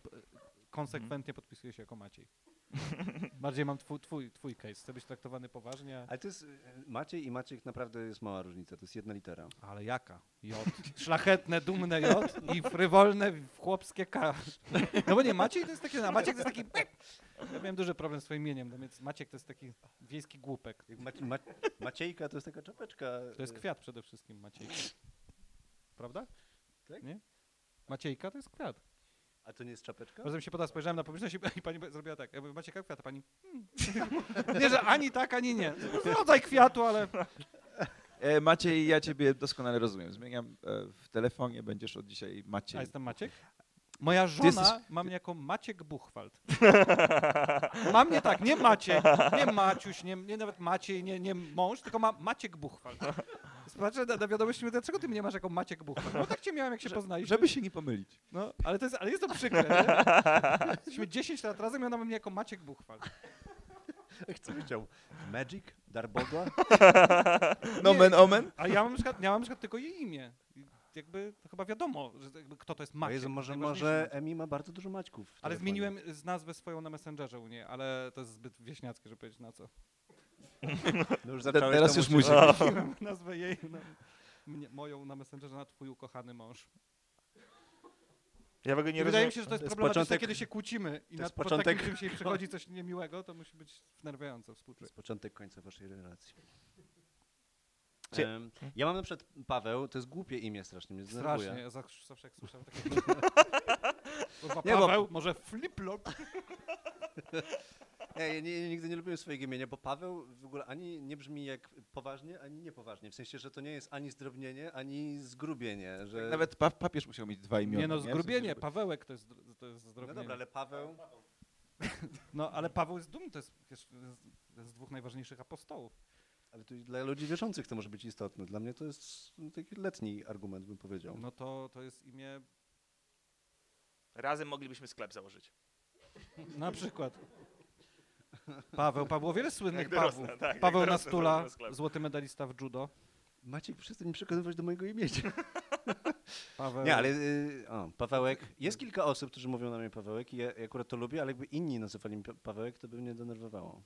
D: konsekwentnie podpisuję się jako Maciej. Bardziej mam twój, twój, twój case. Chcę być traktowany poważnie.
B: Ale to jest, y, Maciej i Maciek naprawdę jest mała różnica, to jest jedna litera.
D: Ale jaka? J. Szlachetne, dumne J i frywolne, chłopskie K. No bo nie, Maciej to jest taki, a Maciek to jest taki... Ja miałem duży problem z swoim imieniem, no więc Maciek to jest taki wiejski głupek.
B: Jak Ma, Maciejka to jest taka czapeczka.
D: To jest
B: y,
D: kwiat przede wszystkim, Maciejka. Prawda?
B: Tak?
D: Nie? Maciejka to jest kwiat.
B: A to nie jest czapeczka?
D: Razem się poda, spojrzałem na publiczność i, i pani zrobiła tak. Ja mówię, Maciejka kwiat, a pani... Hmm. Nie, że ani tak, ani nie. Rodzaj kwiatu, ale...
A: E, Maciej, ja ciebie doskonale rozumiem. Zmieniam e, w telefonie, będziesz od dzisiaj
D: A
A: Maciej.
D: jestem Maciek? Moja żona
A: jesteś-
D: ma mnie jako Maciek Buchwald. Ma mnie tak, nie Maciek, nie Maciuś, nie, nie nawet Maciej, nie, nie mąż, tylko ma Maciek Buchwald. Patrzę na, na wiadomości, mówię, dlaczego ty mnie masz jako Maciek Buchwald? No tak cię miałem, jak się poznaliśmy.
A: Żeby się nie pomylić.
D: No, ale, to jest, ale jest to przykre, nie? Jesteśmy 10 lat razem i ona mnie jako Maciek Buchwald.
B: Co chciał? Magic? Darboga?
A: Nomen omen?
D: A ja mam na przykład, ja mam na przykład tylko jej imię. I Jakby to chyba wiadomo, że jakby kto to jest Maciek.
B: Jezu, może, może. Emi ma bardzo dużo Maćków. w
D: Ale
B: telefonie.
D: zmieniłem z nazwę swoją na Messengerze u niej, ale to jest zbyt wieśniackie, żeby powiedzieć na co.
B: No już zacząłeś,
A: teraz
B: to
A: już
B: musisz.
D: Zmieniłem nazwę jej, na, mnie, moją na Messengerze na twój ukochany mąż.
C: Ja w ogóle nie
D: I wydaje
C: rozumiem.
D: mi się, że to jest
B: To jest
D: problematyczne,
B: początek-
D: kiedy się kłócimy i
B: to
D: na,
B: jest
D: po
B: początek-
D: takim czymś jej przychodzi coś niemiłego, to musi być wnerwiające,
B: To jest początek końca waszej relacji. Em, ja mam na przykład Paweł, to jest głupie imię strasznie, mnie.
D: Strasznie, ja zawsze, zawsze jak słyszałem takie... Kurwa,
B: Nie, bo-
D: Paweł, może flip-flop?
B: Nie, ja nie, nigdy nie lubiłem swojego imienia, bo Paweł w ogóle ani nie brzmi jak poważnie, ani niepoważnie. W sensie, że to nie jest ani zdrobnienie, ani zgrubienie. Że...
A: Nawet pa papież musiał mieć dwa imiona.
D: Nie no, zgrubienie,
A: żeby-
D: Pawełek to jest, to jest
B: No
D: zdrowienie.
B: dobra, ale Paweł...
D: No, ale Paweł jest dumny, to jest, z dwóch najważniejszych apostołów.
B: Ale to dla ludzi wierzących to może być istotne. Dla mnie to jest no, taki letni argument, bym powiedział.
D: No to, to jest imię
C: Razem moglibyśmy sklep założyć.
D: Na przykład. Paweł, Paweł, wiele słynnych Pawłów.
C: tak,
D: Paweł
C: dorosnę,
D: Nastula, złoty medalista w judo.
B: Maciek, przestań mi przekonywać do mojego imienia.
D: Paweł.
B: Nie, ale y, o, Pawełek. Jest kilka osób, którzy mówią na mnie Pawełek i ja, ja akurat to lubię, ale jakby inni nazywali mnie Pa- Pawełek, to by mnie denerwowało.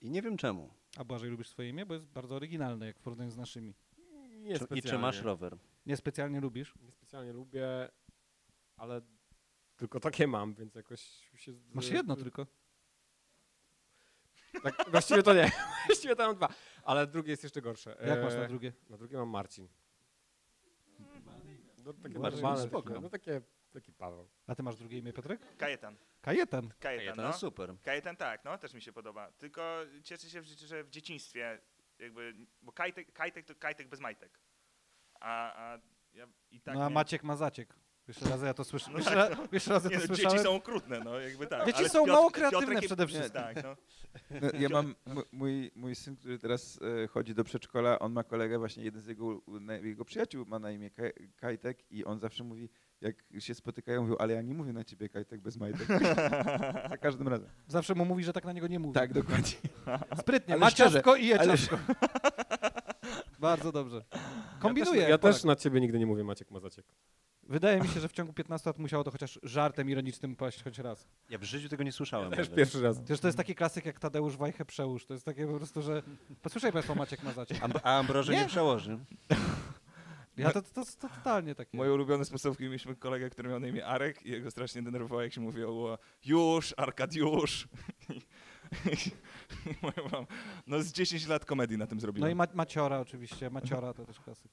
B: I nie wiem czemu.
D: A Błażej, lubisz swoje imię? Bo jest bardzo oryginalne, jak w porównaniu z naszymi.
E: Nie
B: Czy, I czy masz rower?
D: Niespecjalnie lubisz?
E: Niespecjalnie lubię, ale tylko takie mam, więc jakoś się...
D: Masz jedno tylko.
E: Tak, właściwie to nie. właściwie to mam dwa, ale drugie jest jeszcze gorsze.
D: Jak masz na
E: E,
D: drugie?
E: Na drugie mam Marcin. No, takie
B: Marcin,
E: normalne,
B: spoko.
E: takie, no takie, taki Paweł.
D: A ty masz drugie imię, Piotrek?
C: Kajetan.
D: Kajetan.
C: Kajetan,
B: To
C: no.
B: super.
C: Kajetan tak, no też mi się podoba. Tylko cieszę się, że w dzieciństwie jakby, bo kajtek, kajtek to kajtek bez majtek. A, a ja i tak
D: no a
C: miałem-
D: Maciek ma zaciek. Jeszcze raz ja to słyszę.
C: No
D: Jeszcze,
C: tak,
D: raz, jeszcze raz ja
C: Nie,
D: to
C: no,
D: słyszałem.
C: dzieci są okrutne, no jakby tak.
D: Dzieci
C: ale
D: są
C: Piotr-
D: mało kreatywne
C: Piotrek
D: przede wszystkim.
C: Tak, no.
A: No, ja mam, m- mój, mój syn, który teraz e, chodzi do przedszkola, on ma kolegę, właśnie jeden z jego, u- na- jego przyjaciół ma na imię Kaj- Kajtek i on zawsze mówi, jak się spotykają, mówią, ale ja nie mówię na ciebie Kajtek bez majtek. Za każdym razem.
D: Zawsze mu mówi, że tak na niego nie mówi.
A: Tak, dokładnie.
D: Sprytnie,
A: Ale
D: ma
A: szczerze,
D: ciastko i je
A: ale-
D: ciastko. Bardzo dobrze.
E: Ja
D: Kombinuje.
E: też, ja
D: Polak.
E: też na ciebie nigdy nie mówię Maciek Mazaciek.
D: Wydaje mi się, że w ciągu 15 lat musiało to chociaż żartem ironicznym paść choć raz.
B: Ja w życiu tego nie słyszałem.
E: Też pierwszy raz.
D: Przecież to jest taki klasyk jak Tadeusz Wajchę przełóż. To jest takie po prostu, że... Posłyszaj Państwo Maciek Mazacie.
B: Amb- a Ambroży nie,
D: Nie.
B: przełoży.
D: Ja to, to, to, to totalnie takie.
C: Moje ulubione sposobki mieliśmy kolegę, który miał na imię Arek i jego strasznie denerwowało, jak się mówiło już, Arkadiusz. Mama, no z 10 lat komedii na tym zrobiłem.
D: No i ma Maciora oczywiście. Maciora to też klasyk.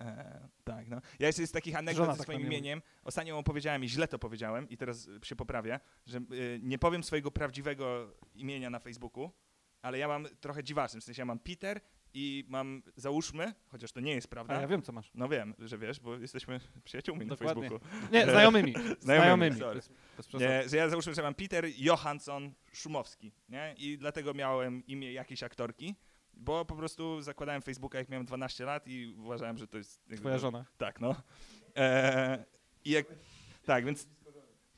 C: E, tak, no. Ja jeszcze z takich anegdot
D: Żona
C: ze
D: tak
C: swoim
D: mnie
C: imieniem. Ostatnio opowiedziałem i źle to powiedziałem i teraz się poprawię, że y, nie powiem swojego prawdziwego imienia na Facebooku, ale ja mam trochę dziwaczne, w sensie ja mam Peter i mam, załóżmy, chociaż to nie jest prawda.
D: A ja wiem, co masz.
C: No wiem, że wiesz, bo jesteśmy przyjaciółmi
D: Dokładnie.
C: na Facebooku.
D: Nie, znajomymi. Znajomymi.
C: sorry.
D: Bez, bez.
C: Nie, że ja załóżmy, że mam Peter Johansson Szumowski, nie? I dlatego miałem imię jakiejś aktorki, bo po prostu zakładałem Facebooka jak miałem 12 lat i uważałem, że to jest... jakby-
D: Twoja żona.
C: Tak, no. E, I jak... Tak, więc...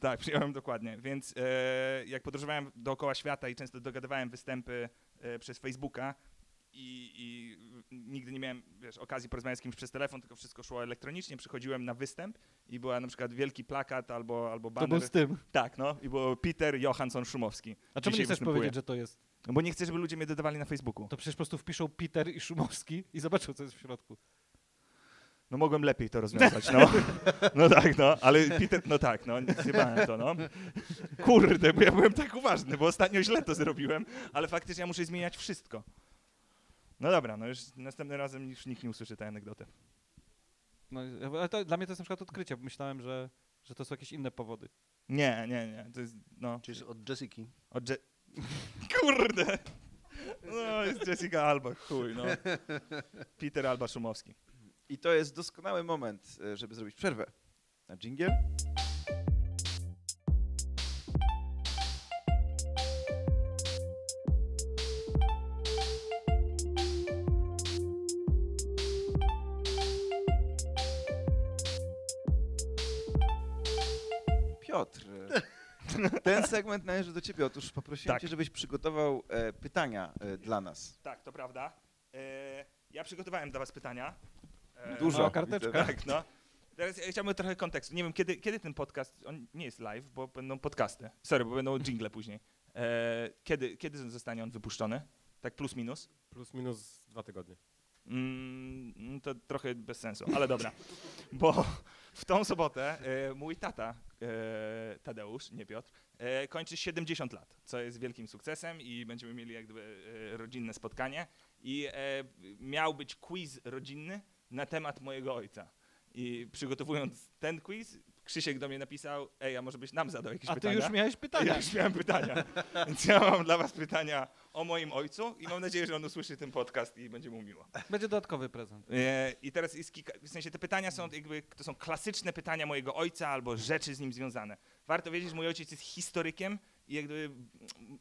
C: Tak, przyjąłem dokładnie. Więc e, jak podróżowałem dookoła świata i często dogadywałem występy e, przez Facebooka i, i nigdy nie miałem wiesz, okazji porozmawiać z kimś przez telefon, tylko wszystko szło elektronicznie. Przychodziłem na występ i była na przykład wielki plakat albo, albo
D: To
C: banner.
D: był z tym.
C: Tak, no. I było Peter Johansson Szumowski.
D: A czemu nie chcesz
C: występuje.
D: powiedzieć, że to jest?
C: No bo nie chcę, żeby ludzie mnie dodawali na Facebooku.
D: To przecież po prostu wpiszą Peter i Szumowski i zobaczą, co jest w środku.
C: No mogłem lepiej to rozwiązać, no. No tak, no, ale Peter, no tak, no, zjebałem to, no. Kurde, bo ja byłem tak uważny, bo ostatnio źle to zrobiłem, ale faktycznie ja muszę zmieniać wszystko. No dobra, no już następnym razem już nikt nie usłyszy tej anegdoty.
D: No, ale to, dla mnie to jest na przykład odkrycie, bo myślałem, że, że to są jakieś inne powody.
C: Nie, nie, nie, to jest, no,
B: Czyli od Jessiki.
C: od Je- Kurde! No, jest Jessica Alba, chuj, no. Peter Alba Szumowski.
A: I to jest doskonały moment, e, żeby zrobić przerwę na dżingiel. Ten segment należy do ciebie. Otóż poprosiłem
C: Tak.
A: cię, żebyś przygotował e, pytania e, dla nas.
C: Tak, to prawda. E, ja przygotowałem dla was pytania. E,
A: Dużo.
D: no, karteczka.
C: Tak, no. Teraz ja chciałbym trochę kontekstu. Nie wiem, kiedy, kiedy ten podcast, on nie jest live, bo będą podcasty. Sorry, bo będą jingle później. E, kiedy, kiedy zostanie on wypuszczony? Tak plus minus?
E: Plus minus dwa tygodnie.
C: Mm, to trochę bez sensu, ale dobra. Bo w tą sobotę e, mój tata, e, Tadeusz, nie Piotr, kończy 70 lat, co jest wielkim sukcesem i będziemy mieli jak gdyby e, rodzinne spotkanie. I e, miał być quiz rodzinny na temat mojego ojca. I przygotowując ten quiz, Krzysiek do mnie napisał, ej, a może byś nam zadał jakieś
D: A ty
C: pytania?
D: już miałeś pytania.
C: Ja już miałem pytania. Więc ja mam dla was pytania o moim ojcu i mam nadzieję, że on usłyszy ten podcast i będzie mu miło.
D: Będzie dodatkowy prezent.
C: E, I teraz jest kilka, w sensie te pytania są jakby, to są klasyczne pytania mojego ojca albo rzeczy z nim związane. Warto wiedzieć, że mój ojciec jest historykiem i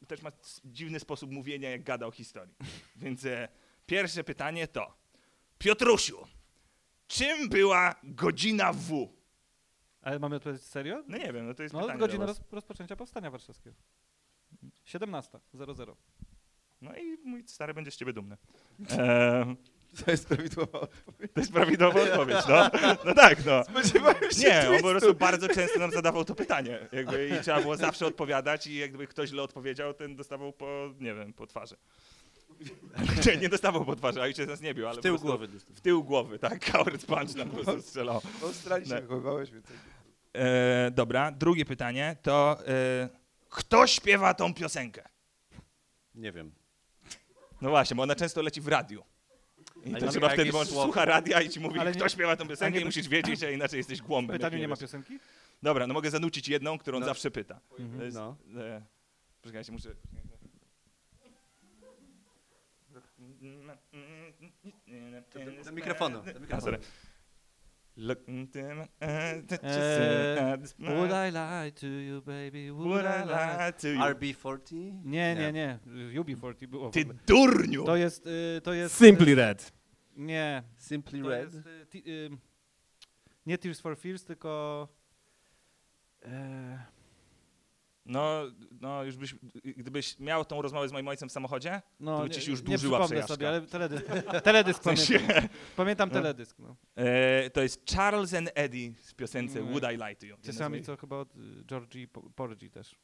C: też ma dziwny sposób mówienia, jak gada o historii. Więc e, pierwsze pytanie to, Piotrusiu, czym była godzina W?
D: Ale mamy odpowiedzieć serio?
C: No nie wiem, no to jest
D: No, godzina roz, rozpoczęcia Powstania Warszawskiego. 17.00.
C: No i mój stary będzie z ciebie dumny. E,
A: To jest prawidłowa odpowiedź.
C: to jest prawidłowa odpowiedź, no. No tak, no.
A: Spodziewałem się
C: Nie, on po prostu bardzo często nam zadawał to pytanie. Jakby, I trzeba było zawsze odpowiadać i jakby ktoś źle odpowiedział, ten dostawał po, nie wiem, po twarzy. nie, nie dostawał po twarzy, a ojciec nas nie bił, ale
B: W tył
C: po prostu
B: głowy dostał.
C: W tył głowy, tak. Coward punch nam po prostu strzelał.
A: W Australii się
C: Nie.
A: wychowałeś, więc...
C: E, dobra, drugie pytanie to e, kto śpiewa tą piosenkę?
B: Nie wiem.
C: No właśnie, bo ona często leci w radiu. I to trzeba wtedy, bo on
B: słowo?
C: słucha radia i ci mówi,
D: Ale
C: kto
D: nie-
C: śpiewa tą piosenkę
D: nie
C: i musisz wiedzieć, a inaczej jesteś
D: W
C: głąbem.
D: pytaniu nie ma piosenki?
C: Dobra, no mogę zanucić jedną, którą
B: No.
C: zawsze pyta.
D: Mhm.
C: To jest,
B: No.
C: e, poczekajcie, muszę...
B: Do- do mikrofonu, do
C: A,
B: mikrofonu.
C: sorry. Look into my eyes, that you
D: Eee,
C: see at smile.
D: Would I lie to you, baby? Would, I lie?
C: lie to you?
B: RB40?
D: Nie, nie, nie. UB40 było w
C: Ty
D: ogóle.
C: durniu!
D: To jest, y, to jest...
E: Simply Red.
D: Nie.
B: Simply
D: To
B: Red?
D: jest, y, ti- y, nie Tears for Fears, tylko... E,
C: No, no już byś, gdybyś miał tą rozmowę z moim ojcem w samochodzie,
D: no,
C: To by ci się już
D: nie
C: dłużyła
D: przypomnę
C: przejażdżka.
D: sobie, ale teledysk, teledysk pamiętam. Pamiętam teledysk, no.
C: e, to jest Charles and Eddie w piosence
D: Mm.
C: Would I Lie to You.
D: Ci sami, co chyba od y, Georgie Po- Porgy też.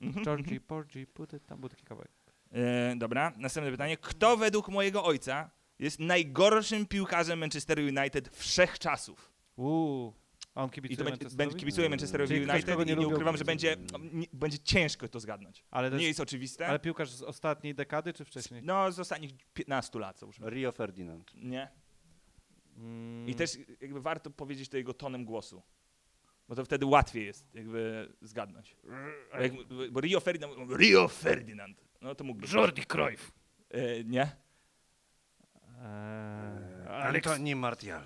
C: Mhm.
D: Georgie Porgy, put it, tam był taki kawałek.
C: E, dobra, następne pytanie. Kto według mojego ojca jest najgorszym piłkarzem Manchester United wszechczasów?
D: Uuu, a on
C: I
D: kibicuje
C: to będzie, będzie kibicuje Manchesterowi
D: Czyli ktoś,
C: United
D: kogo
C: i
D: nie
C: nie ukrywam, że będzie, nie, będzie ciężko to zgadnąć.
D: Ale, to
C: Nie
D: jest,
C: jest oczywiste.
D: ale piłkarz z ostatniej dekady, czy wcześniej?
C: No, z ostatnich 15 lat, załóżmy.
B: Rio Ferdinand.
C: Nie?
D: Mm,
C: I też jakby warto powiedzieć to jego tonem głosu. Bo to wtedy łatwiej jest jakby zgadnąć. Bo, jak, bo Rio Ferdinand, Rio Ferdinand, no to mógłby.
D: Jordi Cruyff.
C: E, nie?
D: Eee,
B: Antoni Martial.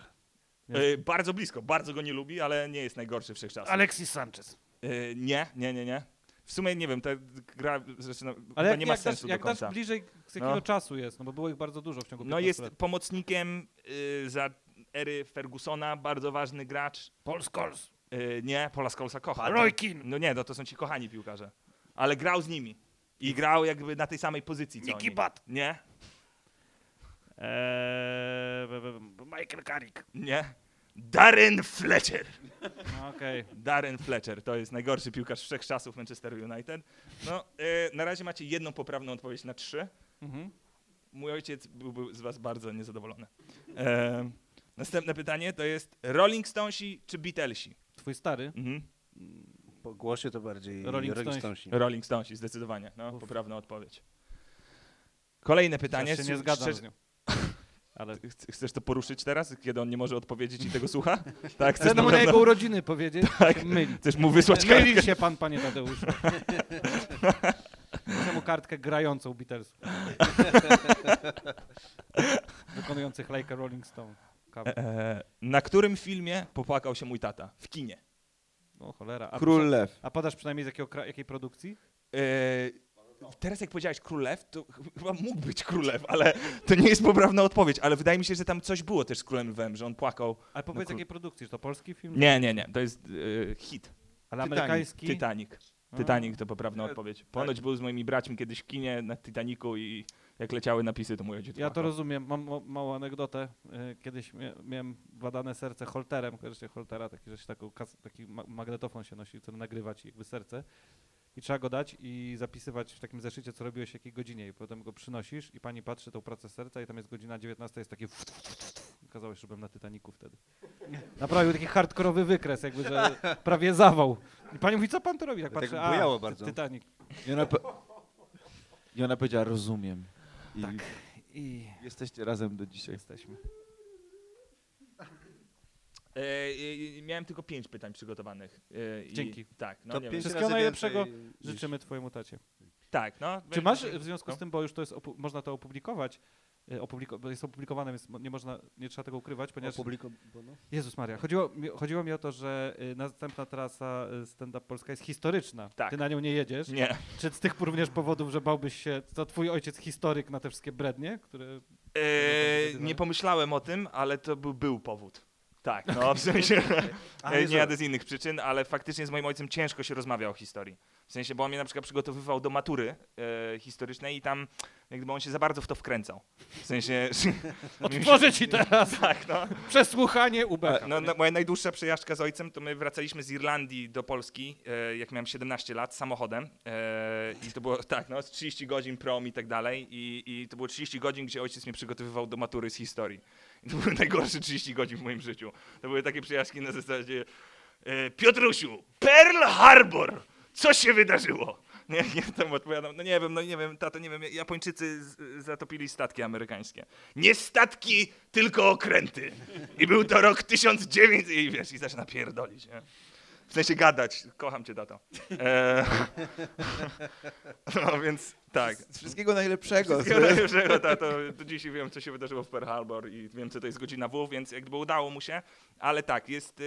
D: Nie.
C: E, bardzo blisko, bardzo go nie lubi, ale nie jest najgorszy wszechczasów.
D: Alexis Sanchez.
C: E, nie, nie, nie, nie. W sumie nie wiem, ta gra zaczyna,
D: Ale
C: chyba
D: jak,
C: nie ma
D: jak,
C: sensu
D: dasz, jak
C: do końca.
D: dasz bliżej, z jakiego
C: No.
D: czasu jest? No bo było ich bardzo dużo w ciągu 15
C: No jest
D: lat.
C: pomocnikiem y, za ery Fergusona, bardzo ważny gracz.
D: Paul Scholes.
C: Y, nie, Paula Scholesa kocha.
D: Roy Keane.
C: No nie, no to są ci kochani piłkarze. Ale grał z nimi. I grał jakby na tej samej pozycji co
D: Nicky. Butt.
C: Nie?
D: Eee, b- b- b- Michael Carrick.
C: Nie. Darren Fletcher.
D: No, Okej.
C: Darren Fletcher to jest najgorszy piłkarz wszechczasów Manchester United. No, e, na razie macie jedną poprawną odpowiedź na trzy.
D: Mhm.
C: Mój ojciec byłby z was bardzo niezadowolony. E, następne pytanie to jest Rolling Stonesi czy Beatlesi?
D: Twój stary.
C: Mhm.
B: Po głosie to bardziej
D: Rolling
B: Rolling,
D: Stonesi.
C: Rolling Stonesi, zdecydowanie. No,
D: Uf.
C: poprawna odpowiedź. Kolejne pytanie.
D: Ja się nie zgadzam
C: szczerze-
D: z nią. Ale
C: Ch- Chcesz to poruszyć teraz, kiedy on nie może odpowiedzieć i tego słucha? Tak,
D: chcę mu na jego urodziny powiedzieć,
C: Tak.
D: myli.
C: Chcesz mu wysłać
D: Myli
C: kartkę?
D: się pan, panie Tadeuszu. Chcę mu kartkę grającą Beatlesów. Wykonujących like a Rolling Stone. Cover.
C: E, na którym filmie popłakał się mój tata? W kinie.
D: O cholera. A,
A: Król Lew.
D: a podasz przynajmniej z jakiego, kra- jakiej produkcji?
C: E, teraz jak powiedziałeś Królew, to ch- chyba mógł być Królew, ale to nie jest poprawna odpowiedź. Ale wydaje mi się, że tam coś było też z Królem Lwem, że on płakał.
D: Ale powiedz
C: król-
D: jakiej produkcji, czy to polski film?
C: Nie, nie, nie, to jest e, hit.
D: Ale
A: Titanic.
D: amerykański?
C: Titanic.
D: A.
C: Titanic to poprawna odpowiedź. Ponoć był z moimi braćmi kiedyś w kinie na Titanicu i jak leciały napisy, to mój ojciec
D: Ja to rozumiem, mam ma- małą anegdotę. Y, Kiedyś mia- miałem badane serce holterem, kojarzycie holtera, taki, że się taką taki ma- magnetofon się nosi, który nagrywać jakby serce. I trzeba go dać i zapisywać w takim zeszycie, co robiłeś w jakiej godzinie. I potem go przynosisz i pani patrzy tą pracę serca i tam jest godzina 19, jest takie... Okazało się, że byłem na Titaniku wtedy. Naprawdę był taki hardkorowy wykres, jakby, że prawie zawał. I pani mówi, co pan tu robi? Tak
B: Tak
D: patrzę,
B: bujało
D: a,
B: bardzo.
D: Titanic.
A: I ona, po... I ona powiedziała, rozumiem. I
D: Tak. I
A: jesteście razem do dzisiaj.
D: jesteśmy.
C: E, e, miałem tylko pięć pytań przygotowanych. E, i-
D: Dzięki.
C: Tak, no
B: To
C: nie wiem.
B: pięć
D: Wszystkiego
B: razy
D: najlepszego
B: więcej
D: Życzymy twojemu tacie.
C: Tak, no.
D: Czy masz w związku
C: no.
D: z tym, bo już to jest opu- można to opublikować, opubliko bo jest opublikowane, więc nie można, nie trzeba tego ukrywać, ponieważ...
B: Opubliko- no.
D: Jezus Maria, chodziło mi, chodziło mi o to, że y, następna trasa y, stand-up Polska jest historyczna.
C: Tak.
D: Ty na nią nie jedziesz.
C: Nie.
D: Czy z tych również powodów, że bałbyś się, to twój ojciec historyk na te wszystkie brednie, które...
C: E, nie pomyślałem o tym, ale to był, był powód. Tak, no w sensie e, nie jadę z innych przyczyn, ale faktycznie z moim ojcem ciężko się rozmawia o historii. W sensie, bo on mnie na przykład przygotowywał do matury e, historycznej i tam jak gdyby on się za bardzo w to wkręcał. W sensie...
D: Otworzę ci teraz
C: tak, no.
D: przesłuchanie UB.
C: No, no, moja najdłuższa przejażdżka z ojcem, to my wracaliśmy z Irlandii do Polski, e, jak miałem 17 lat, samochodem. E, I to było tak, no, z 30 godzin prom i tak dalej. I, I to było 30 godzin, gdzie ojciec mnie przygotowywał do matury z historii. I to były najgorsze 30 godzin w moim życiu. To były takie przejażdżki na zasadzie e, Piotrusiu, Pearl Harbor, co się wydarzyło? Nie, nie, tam odpowiadam, no nie wiem, no nie wiem, tato, nie wiem, Japończycy z, zatopili statki amerykańskie. Nie statki, tylko okręty. I był to rok 1900 i wiesz, i zaczyna pierdolić, nie? W sensie gadać, kocham cię, tato. E, no więc tak.
A: Wszystkiego najlepszego.
C: Wszystkiego najlepszego, tato. Do dzisiaj wiem, co się wydarzyło w Pearl Harbor i wiem, co to jest godzina W, więc jak gdyby udało mu się, ale tak, jest... Y,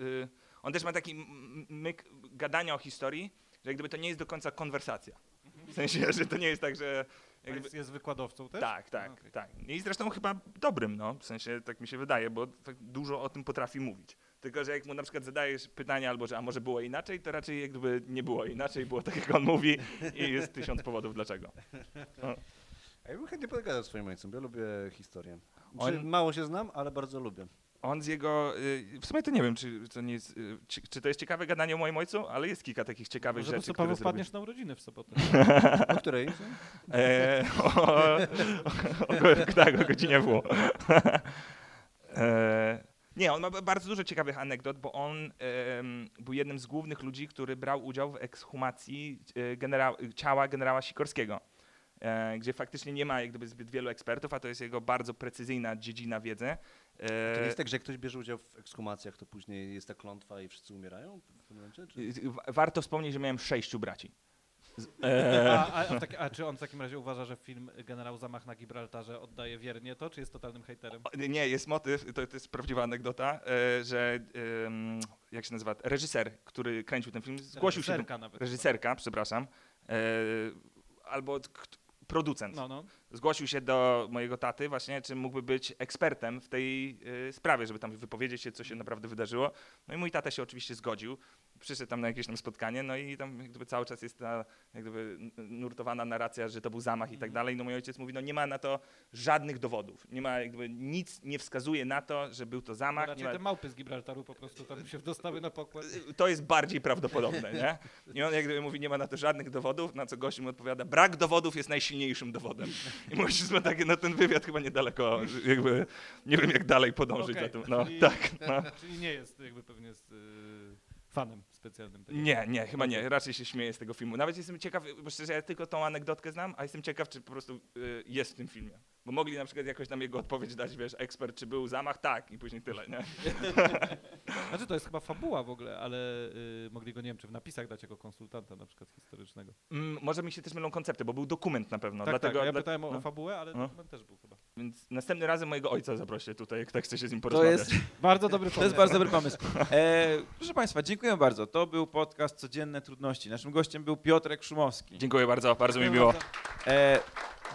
C: y, on też ma taki myk gadania o historii, że gdyby to nie jest do końca konwersacja. W sensie, że to nie jest tak, że... Jak gdyby,
D: Jest, jest wykładowcą też?
C: tak, tak,
D: Okej.
C: tak. I zresztą chyba dobrym, no, w sensie tak mi się wydaje, bo tak dużo o tym potrafi mówić. Tylko, że jak mu na przykład zadajesz pytanie albo, że a może było inaczej, to raczej jak gdyby nie było inaczej, było tak jak on mówi i jest tysiąc powodów dlaczego.
B: A ja bym chętnie pogadał z swoim ojcem, ja lubię historię.
C: On-
B: Mało się znam, ale bardzo lubię.
C: On z jego, y, w sumie to nie wiem, czy to nie jest, y, czy, czy to jest ciekawe gadanie o moim ojcu, ale jest kilka takich ciekawych
D: Może po
C: rzeczy,
D: prostu
C: które
D: Paweł wpadniesz na urodziny w sobotę.
B: O której?
C: E, o, o, o, tak, o godzinie w. E, nie, on ma bardzo dużo ciekawych anegdot, bo on em, był jednym z głównych ludzi, który brał udział w ekshumacji e, genera ciała generała Sikorskiego, e, gdzie faktycznie nie ma jak gdyby zbyt wielu ekspertów, a to jest jego bardzo precyzyjna dziedzina wiedzy. E,
B: To nie jest tak, że jak ktoś bierze udział w ekshumacjach, to później jest ta klątwa i wszyscy umierają w tym momencie? Czy...
C: w- warto wspomnieć, że miałem sześciu braci. E,
D: A, a, a, taki, a czy on w takim razie uważa, że film Generał Zamach na Gibraltarze oddaje wiernie to, czy jest totalnym hejterem?
C: O, Nie, jest motyw, to, to jest prawdziwa anegdota, e, że em, jak się nazywa, reżyser, który kręcił ten film, zgłosił się, do,
D: Reżyserka nawet.
C: reżyserka, przepraszam, e, albo producent,
D: No, no.
C: Zgłosił się do mojego taty właśnie, czy mógłby być ekspertem w tej y, sprawie, żeby tam wypowiedzieć się, co się naprawdę wydarzyło. No i mój tata się oczywiście zgodził. Przyszedł tam na jakieś tam spotkanie, no i tam jak gdyby cały czas jest ta jak gdyby nurtowana narracja, że to był zamach i tak dalej. No mój ojciec mówi, no nie ma na to żadnych dowodów. Nie ma jakby nic nie wskazuje na to, że był to zamach. Nie
D: Raczej
C: ma,
D: te małpy z Gibraltaru po prostu tam się dostały na pokład.
C: to jest bardziej prawdopodobne, nie? I on jak gdyby mówi, nie ma na to żadnych dowodów, na co gość mu odpowiada, brak dowodów jest najsilniejszym dowodem. I ma takie, no ten wywiad chyba niedaleko, jakby nie wiem jak dalej podążyć
D: Okej,
C: za tym. No,
D: czyli-
C: tak, no.
D: Czyli nie jest jakby pewnie z, y, fanem specjalnym tego.
C: Nie, nie, chyba nie. Raczej się śmieję z tego filmu. Nawet jestem ciekaw, bo szczerze ja tylko tą anegdotkę znam, a jestem ciekaw, czy po prostu y, jest w tym filmie. Bo mogli na przykład jakoś tam jego odpowiedź dać, wiesz, ekspert, czy był zamach? Tak, i później tyle, nie?
D: Znaczy to jest chyba fabuła w ogóle, ale y, mogli go, nie wiem, czy w napisach dać jako konsultanta na przykład historycznego.
C: Mm, może mi się też mylą koncepty, bo był dokument na pewno.
D: tak,
C: dlatego,
D: tak, ja
C: dla-
D: pytałem o,
C: no.
D: fabułę, ale
C: No.
D: dokument też był chyba.
C: Więc następnym razem mojego ojca zaproście tutaj, jak tak chce się z nim
A: To
C: porozmawiać.
A: jest,
D: Bardzo dobry
A: to
D: pomysł.
A: jest bardzo dobry pomysł. E, proszę Państwa, dziękuję bardzo. To był podcast Codzienne Trudności. Naszym gościem był Piotrek Szumowski.
C: Dziękuję bardzo, bardzo mi miło.
A: E,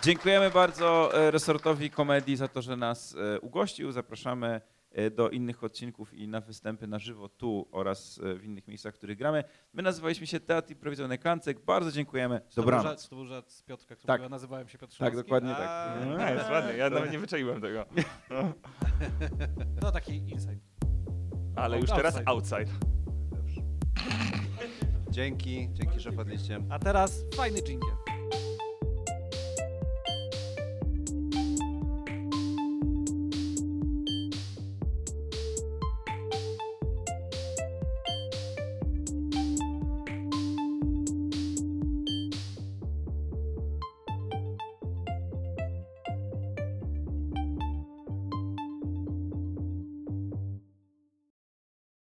A: dziękujemy bardzo e, resortowi komedii za to, że nas e, ugościł. Zapraszamy e, do innych odcinków i na występy na żywo tu oraz w innych miejscach, w których gramy. My nazywaliśmy się Teatr Improwizowany Kancek. Bardzo dziękujemy. Dobranoc.
D: to był żart z Piotrka, który
A: Tak.
D: nazywałem się Piotr
A: Tak, dokładnie tak.
D: a-
A: Mhm.
C: No, jest ładnie, ja nawet nie wyczaiłem tego.
D: No taki insight.
C: Ale już teraz Outside.
B: Dzięki, dzięki, że wpadliście.
D: A teraz fajny dżingiel.